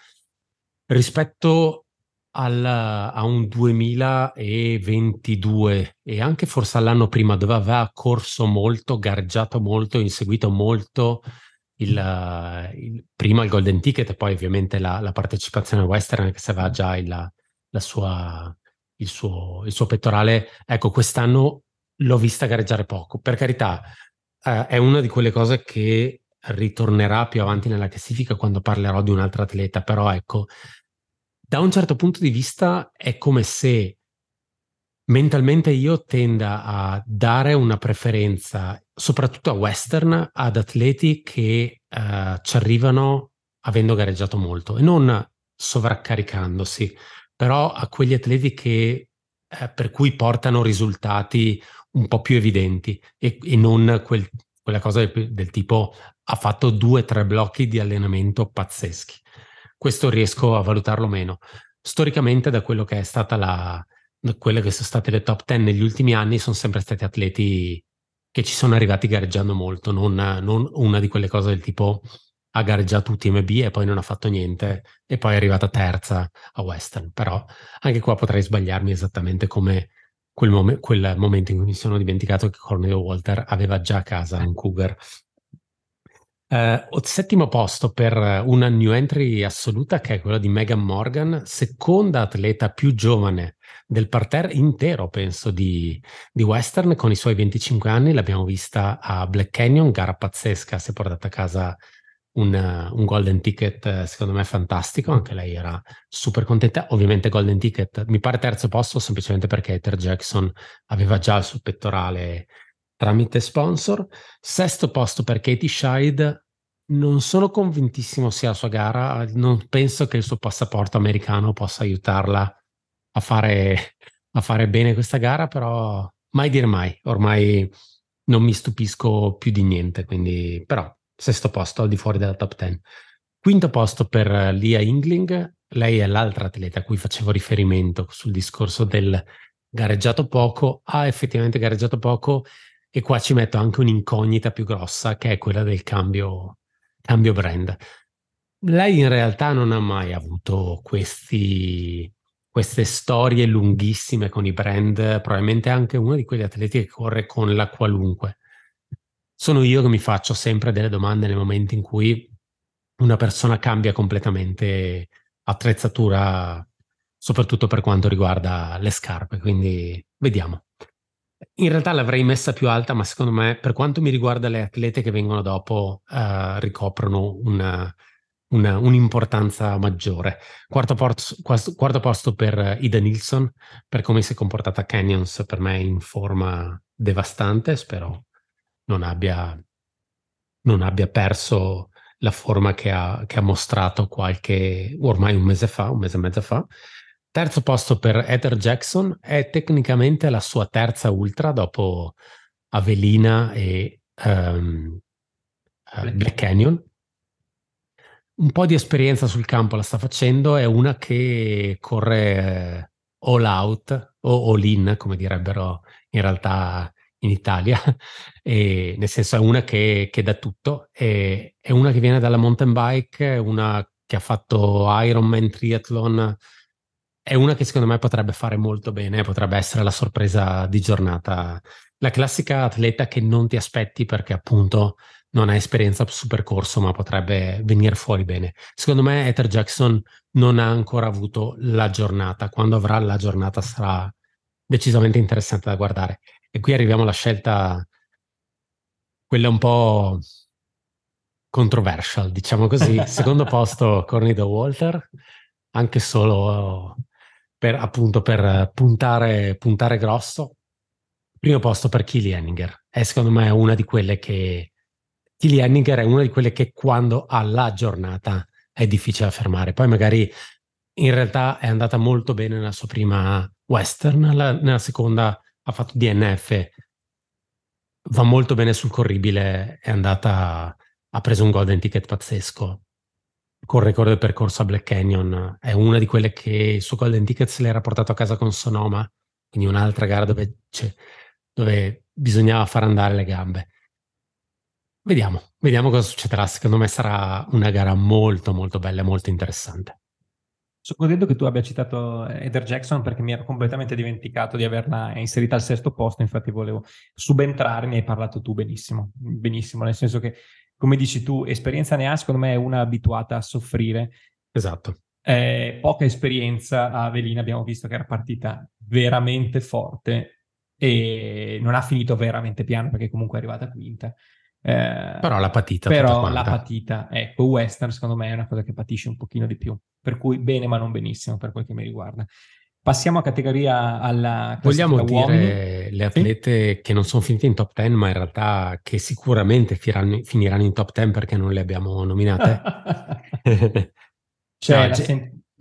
rispetto al, a un 2022 e anche forse all'anno prima dove aveva corso molto, gareggiato molto, inseguito molto il, il, prima il Golden Ticket e poi ovviamente la, la partecipazione western anche se aveva già il, la sua, il, suo, il suo pettorale, ecco quest'anno l'ho vista gareggiare poco. Per carità, eh, è una di quelle cose che ritornerà più avanti nella classifica quando parlerò di un altro atleta, però ecco, da un certo punto di vista è come se mentalmente io tenda a dare una preferenza, soprattutto a western, ad atleti che eh, ci arrivano avendo gareggiato molto e non sovraccaricandosi, però a quegli atleti che eh, per cui portano risultati un po' più evidenti e, e non quel, quella cosa del, del tipo ha fatto due o tre blocchi di allenamento pazzeschi. Questo riesco a valutarlo meno. Storicamente, da quello che è stata la, quelle che sono state le top 10 negli ultimi anni, sono sempre stati atleti che ci sono arrivati gareggiando molto, non, non una di quelle cose del tipo ha gareggiato UTMB e poi non ha fatto niente e poi è arrivata terza a Western. Però anche qua potrei sbagliarmi esattamente come quel, mom- quel momento in cui mi sono dimenticato che Cornelio Walter aveva già a casa un Cougar. Uh, settimo posto per una new entry assoluta che è quella di Megan Morgan, seconda atleta più giovane del parterre intero, penso, di, di, Western, con i suoi 25 anni. L'abbiamo vista a Black Canyon, gara pazzesca, si è portata a casa un, un, golden ticket secondo me fantastico, anche lei era super contenta, ovviamente golden ticket mi pare terzo posto semplicemente perché Ether Jackson aveva già il suo pettorale tramite sponsor, sesto posto per Katie Scheid, non sono convintissimo sia la sua gara, non penso che il suo passaporto americano possa aiutarla a fare, a fare bene questa gara, però mai dire mai, ormai non mi stupisco più di niente, quindi però sesto posto al di fuori della top 10. Quinto posto per Lia Ingling, lei è l'altra atleta a cui facevo riferimento sul discorso del gareggiato poco, ha effettivamente gareggiato poco e qua ci metto anche un'incognita più grossa che è quella del cambio, cambio brand. lei in realtà non ha mai avuto questi, queste storie lunghissime con i brand, probabilmente anche uno di quegli atleti che corre con la qualunque. Sono io che mi faccio sempre delle domande nel momento in cui una persona cambia completamente attrezzatura, soprattutto per quanto riguarda le scarpe, quindi vediamo. In realtà l'avrei messa più alta, ma secondo me, per quanto mi riguarda le atlete che vengono dopo, uh, ricoprono una, una, un'importanza maggiore. Quarto, posto, quarto posto per Ida Nilsson, per come si è comportata Canyons, per me in forma devastante, spero non abbia, non abbia perso la forma che ha, che ha, mostrato qualche, ormai un mese fa, un mese e mezzo fa. Terzo posto per Heather Jackson, è tecnicamente la sua terza ultra dopo Avelina e um, Black Canyon. Un po' di esperienza sul campo la sta facendo, è una che corre eh, all out o all in, come direbbero in realtà in Italia, e nel senso è una che, che dà tutto, e, è una che viene dalla mountain bike, una che ha fatto Ironman Triathlon, è una che secondo me potrebbe fare molto bene, potrebbe essere la sorpresa di giornata. La classica atleta che non ti aspetti perché appunto non ha esperienza su percorso, ma potrebbe venire fuori bene. Secondo me Ether Jackson non ha ancora avuto la giornata. Quando avrà la giornata sarà decisamente interessante da guardare. E qui arriviamo alla scelta, quella un po' controversial, diciamo così. Secondo posto Cornido Walter, anche solo per appunto per puntare, puntare grosso. Primo posto per Killy Henninger. È secondo me una di quelle che Tilly Henninger è una di quelle che quando ha la giornata è difficile da fermare. Poi magari in realtà è andata molto bene nella sua prima western, la, nella seconda ha fatto DNF, va molto bene sul corribile, è andata, ha preso un golden ticket pazzesco. Con il record del percorso a Black Canyon, è una di quelle che il suo golden ticket se l'era portato a casa con Sonoma, quindi un'altra gara dove, dove bisognava far andare le gambe. Vediamo, vediamo cosa succederà. Secondo me sarà una gara molto, molto bella e molto interessante. Sono contento che tu abbia citato Eder Jackson perché mi ero completamente dimenticato di averla inserita al sesto posto, infatti volevo subentrare, ne hai parlato tu benissimo, benissimo, nel senso che, come dici tu, esperienza ne ha, secondo me è una abituata a soffrire. Esatto. Eh, poca esperienza a Velina, abbiamo visto che era partita veramente forte e non ha finito veramente piano perché comunque è arrivata quinta. Eh, però la patita. Però la patita, ecco, western secondo me è una cosa che patisce un pochino di più, per cui bene ma non benissimo per quel che mi riguarda. Passiamo a categoria alla Vogliamo dire uomini. le atlete sì? che non sono finite in top 10, ma in realtà che sicuramente finiranno, finiranno in top 10 perché non le abbiamo nominate. C'è no, la,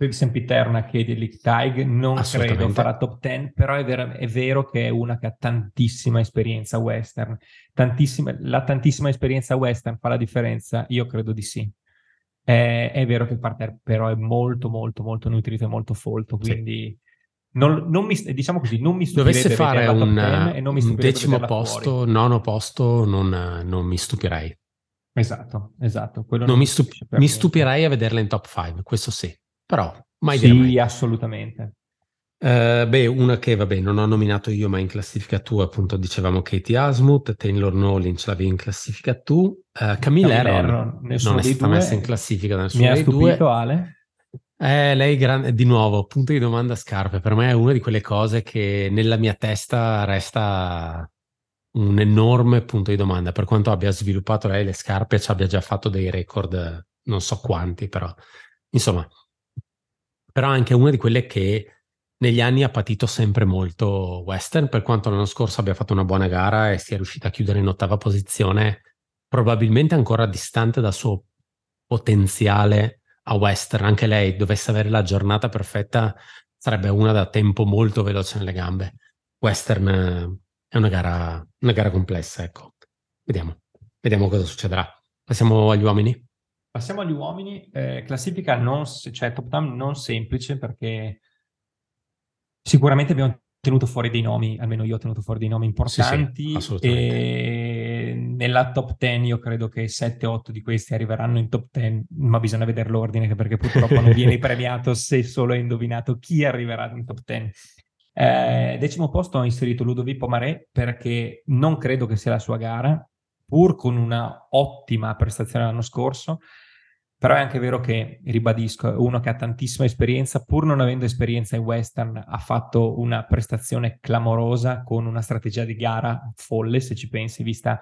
per sempiterna che di League Tig non credo farà top 10, però è, ver- è, vero che è una che ha tantissima esperienza western. Tantissima, la tantissima esperienza western fa la differenza? Io credo di sì. È, è vero che il parterre però è molto molto molto nutrito e molto folto, quindi sì. Non, non mi, diciamo così, non mi Dovesse fare un, un decimo posto, fuori. nono posto, non, non mi stupirei. Esatto, esatto. non mi, stup- mi stupirei a vederla in top 5, questo sì. Però mai sì, dire mai. assolutamente. Uh, beh, una che vabbè non ho nominato io, ma in classifica tu, appunto, dicevamo Katie Asmuth, Taylor Nolin ce l'avevi in classifica tu, uh, Camille Herron non è stata messa in classifica da nessuno Mi ha stupito due. Ale? Eh, lei grande, di nuovo, punto di domanda scarpe, per me è una di quelle cose che nella mia testa resta un enorme punto di domanda, per quanto abbia sviluppato lei le scarpe, ci abbia già fatto dei record, non so quanti, però insomma. Però anche una di quelle che negli anni ha patito sempre molto western, per quanto l'anno scorso abbia fatto una buona gara e sia riuscita a chiudere in ottava posizione, probabilmente ancora distante dal suo potenziale a western. Anche lei dovesse avere la giornata perfetta, sarebbe una da tempo molto veloce nelle gambe. Western eh, è una gara, una gara complessa, ecco. Vediamo, vediamo cosa succederà. Passiamo agli uomini. Passiamo agli uomini, eh, classifica non, cioè top 10 non semplice perché sicuramente abbiamo tenuto fuori dei nomi, almeno io ho tenuto fuori dei nomi importanti sì, sì, e nella top 10 io credo che 7-8 di questi arriveranno in top 10, ma bisogna vedere l'ordine perché purtroppo non viene premiato se solo hai indovinato chi arriverà in top 10. Eh, decimo posto ho inserito Ludovico Maré perché non credo che sia la sua gara, pur con una ottima prestazione l'anno scorso, però è anche vero che, ribadisco, uno che ha tantissima esperienza, pur non avendo esperienza in western, ha fatto una prestazione clamorosa con una strategia di gara folle, se ci pensi, vista,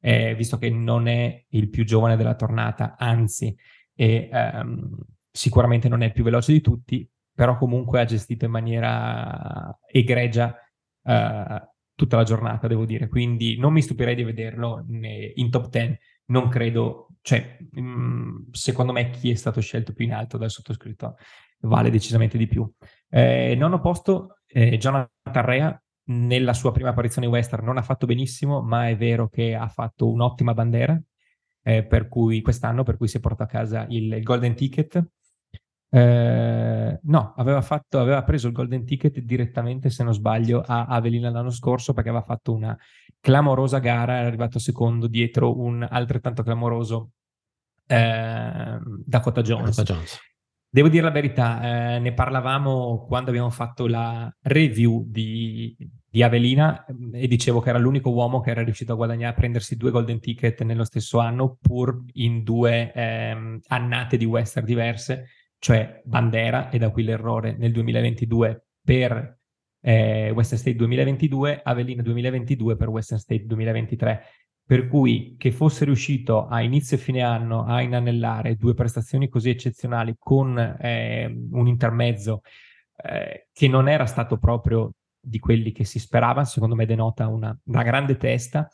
eh, visto che non è il più giovane della tornata, anzi, e, ehm, sicuramente non è il più veloce di tutti, però comunque ha gestito in maniera egregia eh, tutta la giornata, devo dire. Quindi non mi stupirei di vederlo in top 10. Non credo cioè, mh, mm, secondo me chi è stato scelto più in alto dal sottoscritto vale decisamente di più. Eh, nono posto, eh, Jonathan Rea, nella sua prima apparizione in western non ha fatto benissimo, ma è vero che ha fatto un'ottima bandera, eh, per cui quest'anno, per cui si è portato a casa il, il golden ticket. Eh, no, aveva, fatto, aveva, preso il golden ticket direttamente, se non sbaglio, a Avelina l'anno scorso perché aveva fatto una clamorosa gara, è arrivato secondo dietro un altrettanto clamoroso eh, Dakota Jones. Dakota Jones. Devo dire la verità, eh, ne parlavamo quando abbiamo fatto la review di, di, Avelina e dicevo che era l'unico uomo che era riuscito a guadagnare, a prendersi due golden ticket nello stesso anno, pur in due ehm, annate di western diverse, cioè Bandera e da qui l'errore nel 2022 per eh, Western State 2022, Avelina 2022 per Western State 2023 per cui che fosse riuscito a inizio e fine anno a inanellare due prestazioni così eccezionali con eh, un intermezzo eh, che non era stato proprio di quelli che si sperava, secondo me denota una, una grande testa.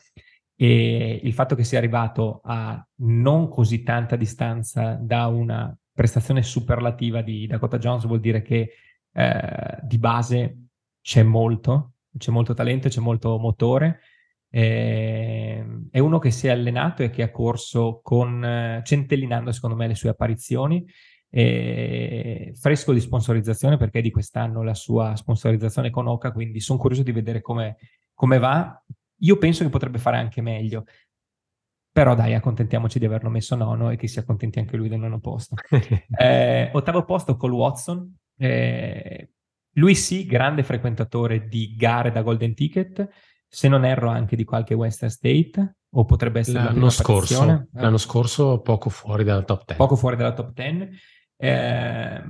E il fatto che sia arrivato a non così tanta distanza da una prestazione superlativa di Dakota Jones vuol dire che eh, di base c'è molto, c'è molto talento, c'è molto motore eh, è uno che si è allenato e che ha corso con, centellinando secondo me le sue apparizioni, eh, fresco di sponsorizzazione perché di quest'anno la sua sponsorizzazione con Oca, quindi sono curioso di vedere come, come va. Io penso che potrebbe fare anche meglio, però dai, accontentiamoci di averlo messo nono e che si accontenti anche lui del nono posto. eh, ottavo posto Cole Watson. Eh, lui sì, grande frequentatore di gare da Golden Ticket, se non erro anche di qualche Western State, o potrebbe essere l'anno scorso, eh. l'anno scorso poco fuori dalla top 10. Poco fuori dalla top 10. Eh,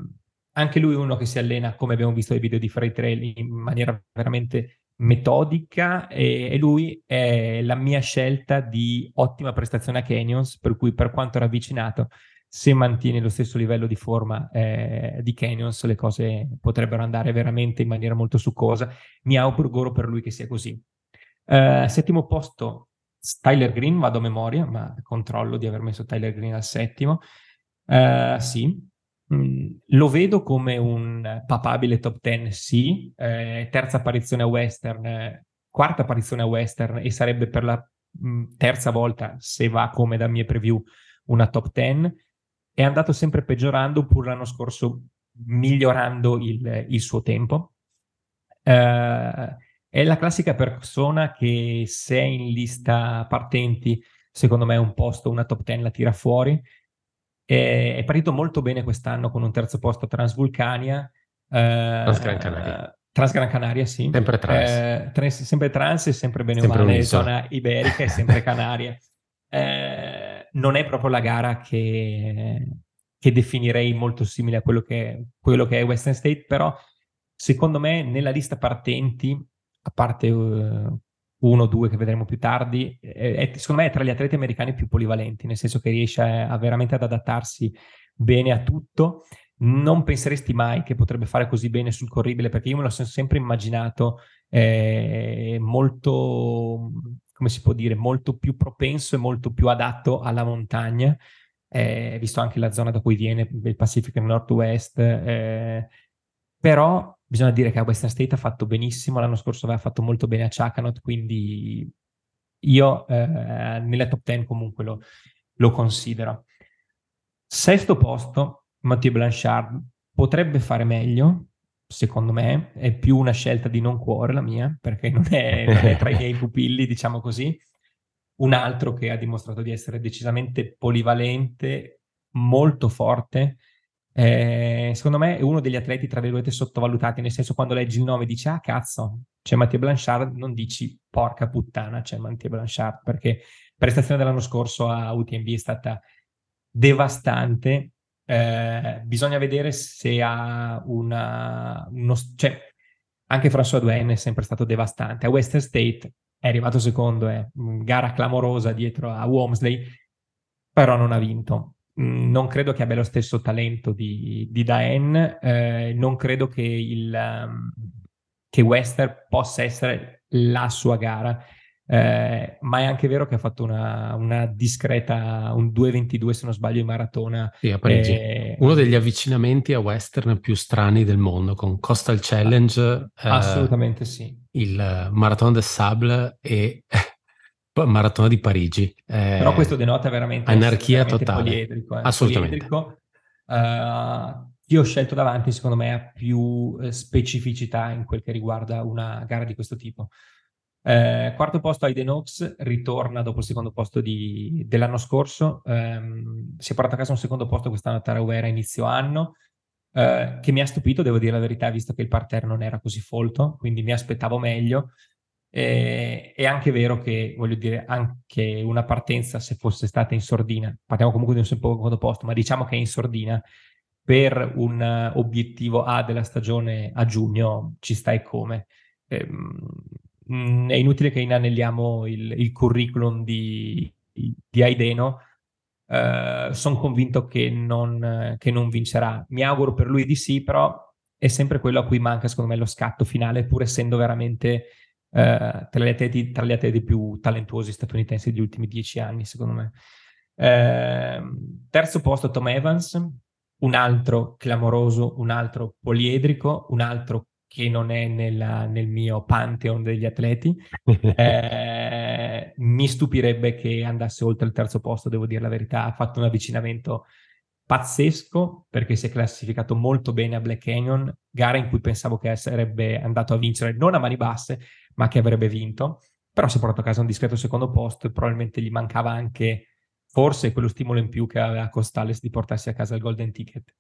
anche lui è uno che si allena, come abbiamo visto nei video di Freight Trail, in maniera veramente metodica e, e, lui è la mia scelta di ottima prestazione a Canyons, per cui per quanto ravvicinato, se mantiene lo stesso livello di forma eh, di Canyons, le cose potrebbero andare veramente in maniera molto succosa. Mi auguro per lui che sia così. Uh, settimo posto, Tyler Green, vado a memoria, ma controllo di aver messo Tyler Green al settimo. Uh, sì, mm, lo vedo come un papabile top 10, sì. Eh, terza apparizione a Western, eh, quarta apparizione a Western e sarebbe per la mh, mm, terza volta, se va come da mie preview, una top 10. È andato sempre peggiorando, pur l'anno scorso migliorando il, il suo tempo. Uh, è la classica persona che se è in lista partenti, secondo me un posto, una top 10 la tira fuori. È, partito molto bene quest'anno con un terzo posto a Transvulcania. Eh, Transgran Canaria. Transgran Canaria, sì. Sempre trans. Eh, trans sempre trans e sempre bene sempre umane, zona iberica e sempre Canaria. Eh, non è proprio la gara che, che definirei molto simile a quello che, quello che è Western State, però secondo me nella lista partenti a parte uh, uno o due che vedremo più tardi, è, è, secondo me è tra gli atleti americani più polivalenti, nel senso che riesce a, a veramente ad adattarsi bene a tutto. Non penseresti mai che potrebbe fare così bene sul corribile, perché io me l'ho sempre immaginato eh, molto, come si può dire, molto più propenso e molto più adatto alla montagna, eh, visto anche la zona da cui viene, il Pacific Northwest, eh, però bisogna dire che a Western State ha fatto benissimo, l'anno scorso aveva fatto molto bene a Chakanot, quindi io eh, nelle top 10 comunque lo, lo, considero. Sesto posto, Mathieu Blanchard potrebbe fare meglio, secondo me, è più una scelta di non cuore la mia, perché non è, non è tra i miei pupilli, diciamo così. un altro che ha dimostrato di essere decisamente polivalente, molto forte. Eh, secondo me è uno degli atleti, tra virgolette, sottovalutati, nel senso quando leggi il nome dici, ah cazzo, c'è Mattia Blanchard, non dici porca puttana, c'è Mattia Blanchard, perché prestazione dell'anno scorso a UTMB è stata devastante. Eh, bisogna vedere se ha una... Uno, cioè, anche François Duane è sempre stato devastante. A Western State è arrivato secondo, è gara clamorosa dietro a Womsley, però non ha vinto. Non credo che abbia lo stesso talento di, di Daen, eh, non credo che, il, um, che Western possa essere la sua gara. Eh, ma è anche vero che ha fatto una, una discreta, un 2.22 se non sbaglio in maratona. Sì, a Parigi. Eh, Uno degli avvicinamenti a western più strani del mondo, con Coastal Challenge. Eh, assolutamente sì. Il Marathon des Sables e Maratona di Parigi. Eh, Però questo denota veramente anarchia totale. Poliedrico, eh, Assolutamente. Poliedrico. Uh, chi ho scelto davanti, secondo me, ha più specificità in quel che riguarda una gara di questo tipo. Eh, quarto posto Aiden Oaks, ritorna dopo il secondo posto di, dell'anno scorso, ehm, si è portato a casa un secondo posto quest'anno a Tarawera inizio anno, eh, che mi ha stupito, devo dire la verità, visto che il parterre non era così folto, quindi mi aspettavo meglio. E, è anche vero che, voglio dire, anche una partenza, se fosse stata in sordina, parliamo comunque di un secondo posto, ma diciamo che è in sordina, per un uh, obiettivo A della stagione a giugno ci stai come. Mm, è inutile che inanelliamo il, il curriculum di, di Aideno. Uh, sono convinto che non, che non, vincerà. Mi auguro per lui di sì, però è sempre quello a cui manca, secondo me, lo scatto finale, pur essendo veramente uh, tra, gli atleti, tra, gli atleti, più talentuosi statunitensi degli ultimi dieci anni, secondo me. Uh, terzo posto Tom Evans, un altro clamoroso, un altro poliedrico, un altro che non è nella, nel mio pantheon degli atleti. Eh, mi stupirebbe che andasse oltre il terzo posto, devo dire la verità. Ha fatto un avvicinamento pazzesco perché si è classificato molto bene a Black Canyon, gara in cui pensavo che sarebbe andato a vincere non a mani basse, ma che avrebbe vinto. Però si è portato a casa un discreto secondo posto e probabilmente gli mancava anche forse quello stimolo in più che aveva Costales di portarsi a casa il golden ticket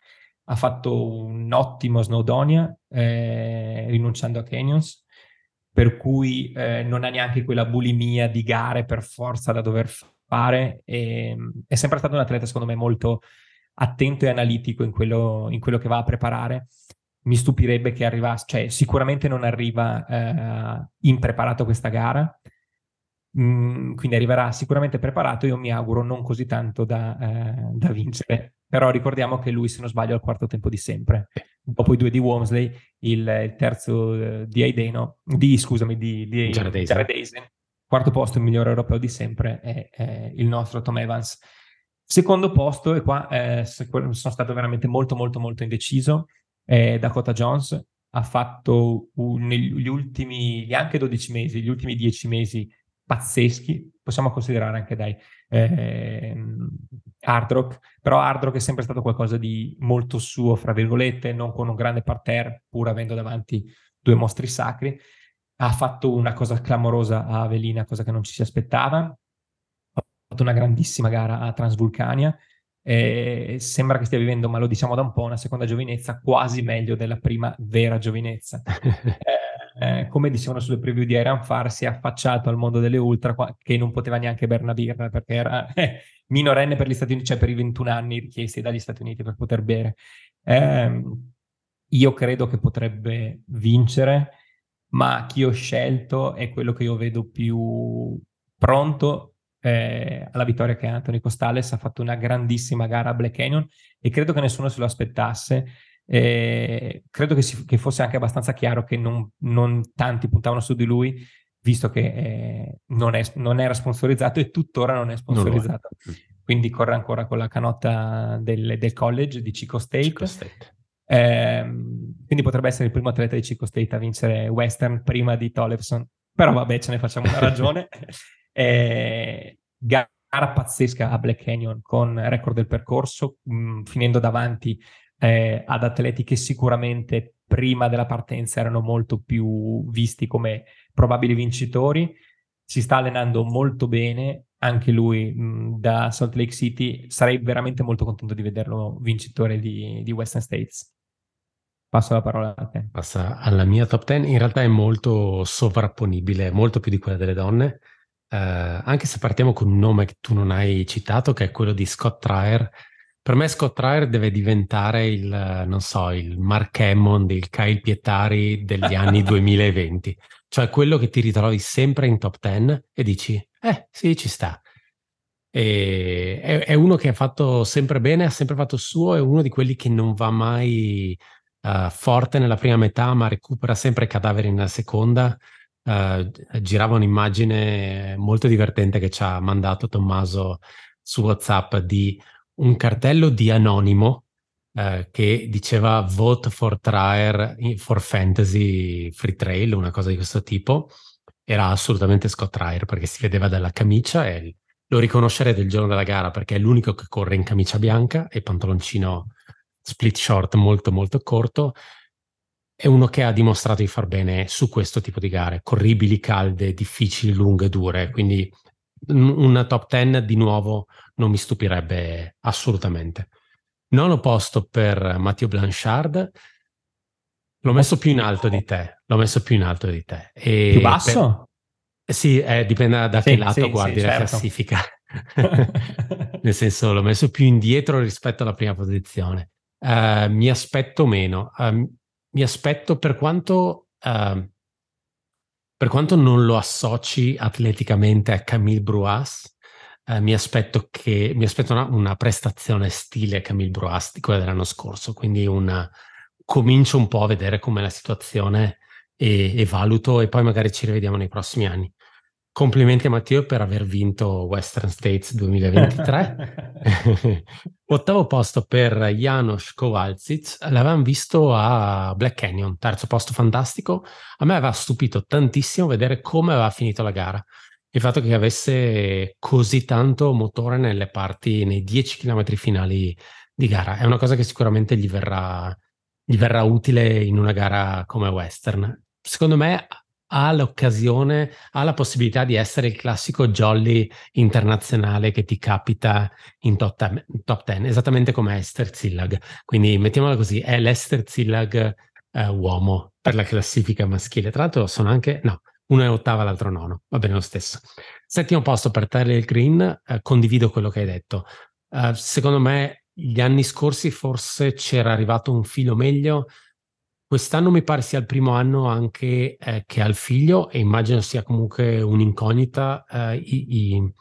ha fatto un ottimo Snowdonia eh, rinunciando a Canyons, per cui eh, non ha neanche quella bulimia di gare per forza da dover fare. E, è sempre stato un atleta, secondo me, molto attento e analitico in quello, in quello che va a preparare. Mi stupirebbe che arrivasse, cioè sicuramente non arriva eh, impreparato a questa gara, mm, quindi arriverà sicuramente preparato. Io mi auguro non così tanto da, eh, da vincere però ricordiamo che lui, se non sbaglio, al quarto tempo di sempre. Dopo i due di Wormsley, il, il terzo eh, di Aideno, di, scusami, di, di Jared Eisen. Quarto posto, il migliore europeo di sempre, è, è il nostro Tom Evans. Secondo posto, e qua eh, sono stato veramente molto, molto, molto indeciso, è Dakota Jones. Ha fatto un, negli ultimi, anche 12 mesi, gli ultimi 10 mesi pazzeschi, possiamo considerare anche dai eh, hard rock, però hard rock è sempre stato qualcosa di molto suo, fra virgolette, non con un grande parterre, pur avendo davanti due mostri sacri. Ha fatto una cosa clamorosa a Avelina, cosa che non ci si aspettava. Fatto una grandissima gara a Transvulcania. E sembra che stia vivendo, ma lo diciamo da un po', una seconda giovinezza quasi meglio della prima vera giovinezza. eh, eh, come dicevano sulle preview di Iron Far, si è affacciato al mondo delle ultra che non poteva neanche bere una birra perché era eh, minorenne per gli Stati Uniti, cioè per i 21 anni richiesti dagli Stati Uniti per poter bere. Eh, io credo che potrebbe vincere, ma chi ho scelto è quello che io vedo più pronto eh, alla vittoria che Anthony Costales ha fatto una grandissima gara a Black Canyon e credo che nessuno se lo aspettasse eh, credo che, si, che, fosse anche abbastanza chiaro che non, non, tanti puntavano su di lui, visto che eh, non, è, non, era sponsorizzato e tuttora non è sponsorizzato. Non Quindi corre ancora con la canotta del, del college di Chico State. Chico State. Eh, quindi potrebbe essere il primo atleta di Chico State a vincere Western prima di Tollefson. Però vabbè, ce ne facciamo una ragione. Eh, gara pazzesca a Black Canyon con record del percorso, mh, mm, finendo davanti eh, ad atleti che sicuramente prima della partenza erano molto più visti come probabili vincitori. Si sta allenando molto bene, anche lui mh, da Salt Lake City, sarei veramente molto contento di vederlo vincitore di, di Western States. Passo la parola a te. Passa alla mia top 10. In realtà è molto sovrapponibile, molto più di quella delle donne. Uh, anche se partiamo con un nome che tu non hai citato, che è quello di Scott Trier. Per me Scott Trier deve diventare il, non so, il Mark Hammond, il Kyle Pietari degli anni 2020. Cioè quello che ti ritrovi sempre in top 10 e dici, eh sì, ci sta. E è, è uno che ha fatto sempre bene, ha sempre fatto il suo, è uno di quelli che non va mai uh, forte nella prima metà, ma recupera sempre cadaveri nella seconda. Uh, girava un'immagine molto divertente che ci ha mandato Tommaso su WhatsApp di un cartello di anonimo uh, che diceva vote for Trier for fantasy free trail, una cosa di questo tipo. Era assolutamente Scott Trier perché si vedeva dalla camicia e lo riconoscerete il giorno della gara perché è l'unico che corre in camicia bianca e pantaloncino split short molto molto corto, è uno che ha dimostrato di far bene su questo tipo di gare, corribili, calde, difficili, lunghe, dure, quindi una top 10 di nuovo non mi stupirebbe assolutamente. Nono posto per Matteo Blanchard, l'ho messo più in alto di te, l'ho messo più in alto di te. E più basso? Per... Sì, eh, dipende da sì, che lato sì, guardi sì, la certo. classifica. Nel senso, l'ho messo più indietro rispetto alla prima posizione. Uh, mi aspetto meno. Uh, mi aspetto per quanto, uh, per quanto non lo associ atleticamente a Camille Bruas, mi aspetto che mi aspetto una, una, prestazione stile Camille Bruas di quella dell'anno scorso. Quindi una, comincio un po' a vedere com'è la situazione e, e valuto, e poi magari ci rivediamo nei prossimi anni. Complimenti a Matteo per aver vinto Western States 2023. Ottavo posto per Janos Kowalczyk, l'avevamo visto a Black Canyon, terzo posto fantastico. A me aveva stupito tantissimo vedere come aveva finito la gara. Il fatto che avesse così tanto motore nelle parti, nei 10 km finali di gara, è una cosa che sicuramente gli verrà, gli verrà utile in una gara come Western. Secondo me ha l'occasione, ha la possibilità di essere il classico jolly internazionale che ti capita in top, ten, top 10, esattamente come Esther Zillag. Quindi mettiamola così, è l'Esther Zillag eh, uomo per la classifica maschile. Tra l'altro sono anche, no, uno è ottava, l'altro nono, va bene lo stesso. Settimo posto per Tyler Green, eh, condivido quello che hai detto. Uh, secondo me gli anni scorsi forse c'era arrivato un filo meglio, Quest'anno mi pare sia il primo anno anche eh, che ha il figlio e immagino sia comunque un'incognita. Eh, i, i,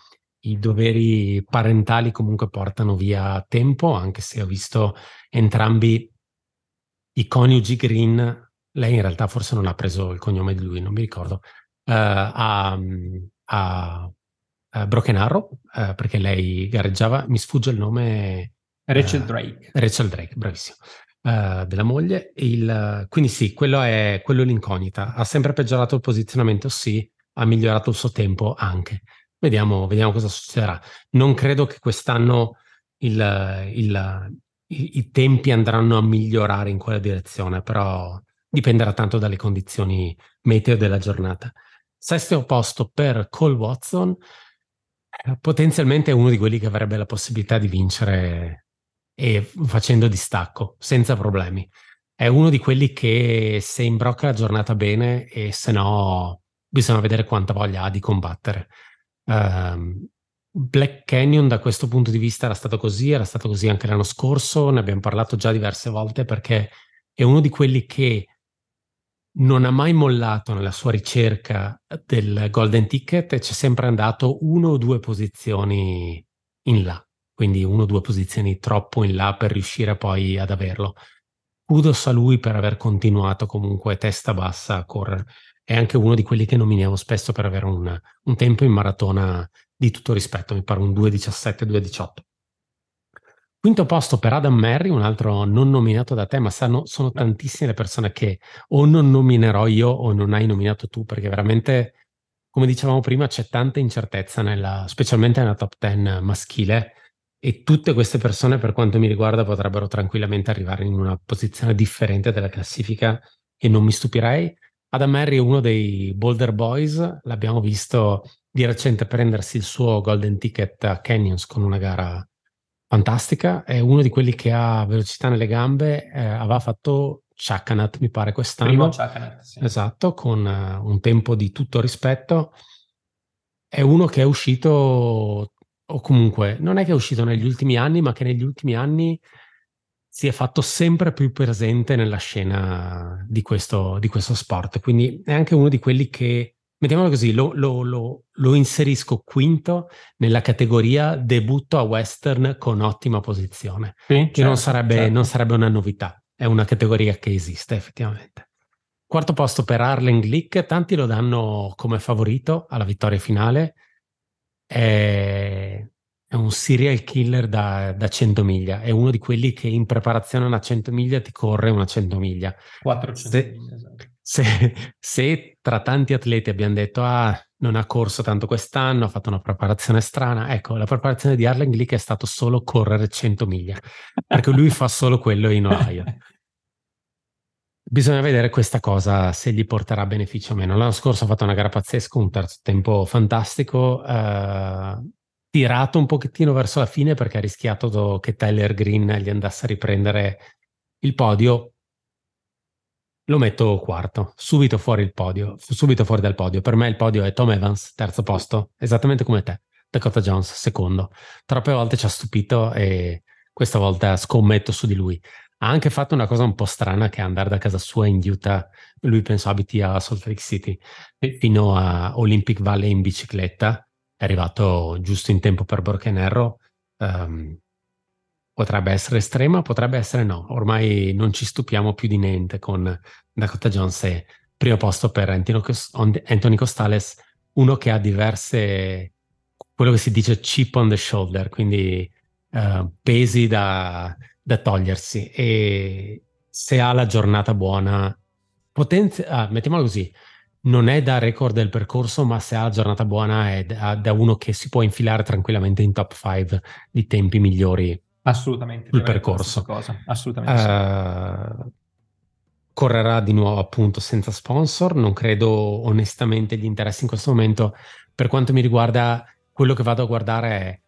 i, doveri parentali comunque portano via tempo, anche se ho visto entrambi i coniugi Green. Lei in realtà forse non ha preso il cognome di lui, non mi ricordo. Eh, a, a, a Broken Arrow, eh, perché lei gareggiava, mi sfugge il nome. Rachel eh, Drake. Rachel Drake, bravissimo uh, della moglie. Il, quindi sì, quello è, quello è l'incognita. Ha sempre peggiorato il posizionamento, sì, ha migliorato il suo tempo anche. Vediamo, vediamo cosa succederà. Non credo che quest'anno il, il, i, i tempi andranno a migliorare in quella direzione, però dipenderà tanto dalle condizioni meteo della giornata. Sesto posto per Cole Watson, potenzialmente è uno di quelli che avrebbe la possibilità di vincere e facendo distacco senza problemi. È uno di quelli che se imbrocca la giornata bene e se no bisogna vedere quanta voglia ha di combattere. Um, Black Canyon da questo punto di vista era stato così, era stato così anche l'anno scorso, ne abbiamo parlato già diverse volte perché è uno di quelli che non ha mai mollato nella sua ricerca del golden ticket e c'è sempre andato uno o due posizioni in là quindi uno o due posizioni troppo in là per riuscire poi ad averlo. Kudos a lui per aver continuato comunque testa bassa a correre. È anche uno di quelli che nominiamo spesso per avere un, un tempo in maratona di tutto rispetto, mi pare un 2.17-2.18. Quinto posto per Adam Merry, un altro non nominato da te, ma sanno, sono tantissime le persone che o non nominerò io o non hai nominato tu, perché veramente, come dicevamo prima, c'è tanta incertezza, nella, specialmente nella top 10 maschile, e tutte queste persone, per quanto mi riguarda, potrebbero tranquillamente arrivare in una posizione differente della classifica e non mi stupirei. Adam Harry è uno dei Boulder Boys, l'abbiamo visto di recente prendersi il suo golden ticket a Canyons con una gara fantastica, è uno di quelli che ha velocità nelle gambe, eh, aveva fatto Chakanat mi pare quest'anno. Primo Chakanat, sì. Esatto, con uh, un tempo di tutto rispetto. È uno che è uscito, o comunque non è che è uscito negli ultimi anni, ma che negli ultimi anni si è fatto sempre più presente nella scena di questo, di questo sport. Quindi è anche uno di quelli che mettiamolo così, lo, lo, lo, lo, inserisco quinto nella categoria debutto a western con ottima posizione, sì, che certo, non, sarebbe, certo. non, sarebbe, una novità, è una categoria che esiste effettivamente. Quarto posto per Arlen Glick, tanti lo danno come favorito alla vittoria finale, è, è un serial killer da, da, 100 miglia, è uno di quelli che in preparazione a una 100 miglia ti corre una 100 miglia. 400 Se, miglia, esatto se, se, tra tanti atleti abbiamo detto ah non ha corso tanto quest'anno, ha fatto una preparazione strana, ecco la preparazione di Arlen Glick è stato solo correre 100 miglia, perché lui fa solo quello in Ohio. Bisogna vedere questa cosa se gli porterà beneficio o meno. L'anno scorso ha fatto una gara pazzesca, un terzo tempo fantastico, eh, tirato un pochettino verso la fine perché ha rischiato che Tyler Green gli andasse a riprendere il podio, lo metto quarto, subito fuori il podio, subito fuori dal podio. Per me il podio è Tom Evans, terzo posto, esattamente come te. Dakota Jones, secondo. Troppe volte ci ha stupito e questa volta scommetto su di lui. Ha anche fatto una cosa un po' strana che è andare da casa sua in Utah, lui penso abiti a Salt Lake City, fino a Olympic Valley in bicicletta, è arrivato giusto in tempo per Broken Arrow, um, potrebbe essere estrema, potrebbe essere no. Ormai non ci stupiamo più di niente con Dakota Jones e primo posto per Anthony Costales, uno che ha diverse, quello che si dice chip on the shoulder, quindi uh, pesi da, da, togliersi e se ha la giornata buona, potenzia- ah, mettiamolo così, non è da record del percorso, ma se ha la giornata buona è da, da uno che si può infilare tranquillamente in top 5 di tempi migliori Assolutamente. Il percorso. Cosa. Assolutamente. Uh, sì. Correrà di nuovo appunto senza sponsor. Non credo onestamente gli interessi in questo momento. Per quanto mi riguarda, quello che vado a guardare è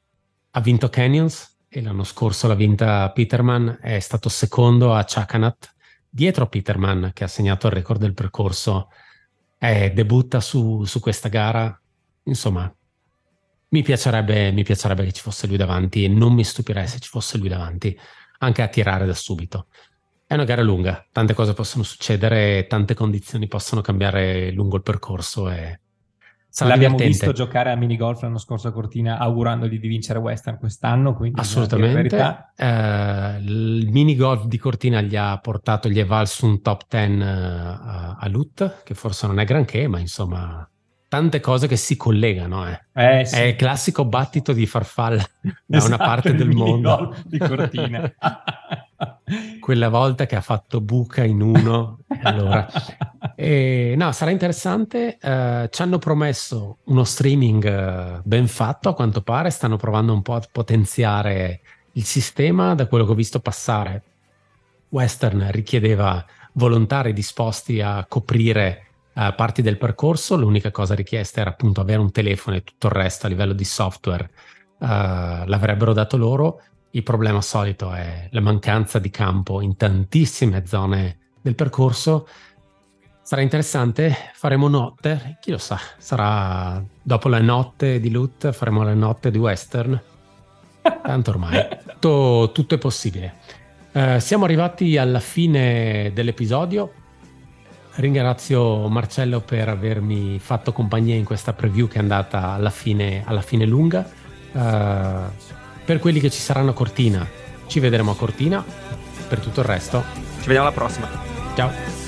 ha vinto Canyons e l'anno scorso l'ha vinta Peterman, è stato secondo a Chakanat, dietro a Peterman che ha segnato il record del percorso, eh, debutta su, su questa gara. Insomma, mi piacerebbe, mi piacerebbe che ci fosse lui davanti e non mi stupirei se ci fosse lui davanti, anche a tirare da subito. È una gara lunga, tante cose possono succedere, tante condizioni possono cambiare lungo il percorso e Sarà L'abbiamo divertente. visto giocare a minigolf l'anno scorso a Cortina augurandogli di vincere Western quest'anno. Assolutamente. Eh, il minigolf di Cortina gli ha portato, gli è valso un top 10 uh, eh, a Lut, che forse non è granché, ma insomma tante cose che si collegano. Eh. Eh, sì. È il classico battito di farfalla da esatto, una parte del mondo. Di Cortina. Quella volta che ha fatto buca in uno. allora. E, no, sarà interessante. Uh, ci hanno promesso uno streaming uh, ben fatto, a quanto pare. Stanno provando un po' a potenziare il sistema. Da quello che ho visto passare, Western richiedeva volontari disposti a coprire uh, parti del percorso, l'unica cosa richiesta era appunto avere un telefono e tutto il resto a livello di software l'avrebbero dato loro. Il problema solito è la mancanza di campo in tantissime zone del percorso. Sarà interessante, faremo notte, chi lo sa, sarà dopo la notte di Loot, faremo la notte di Western. Tanto ormai tutto, tutto è possibile. Uh, siamo arrivati alla fine dell'episodio. Ringrazio Marcello per avermi fatto compagnia in questa preview che è andata alla fine, alla fine lunga. Uh, per quelli che ci saranno a Cortina, ci vedremo a Cortina. Per tutto il resto, ci vediamo alla prossima. Ciao.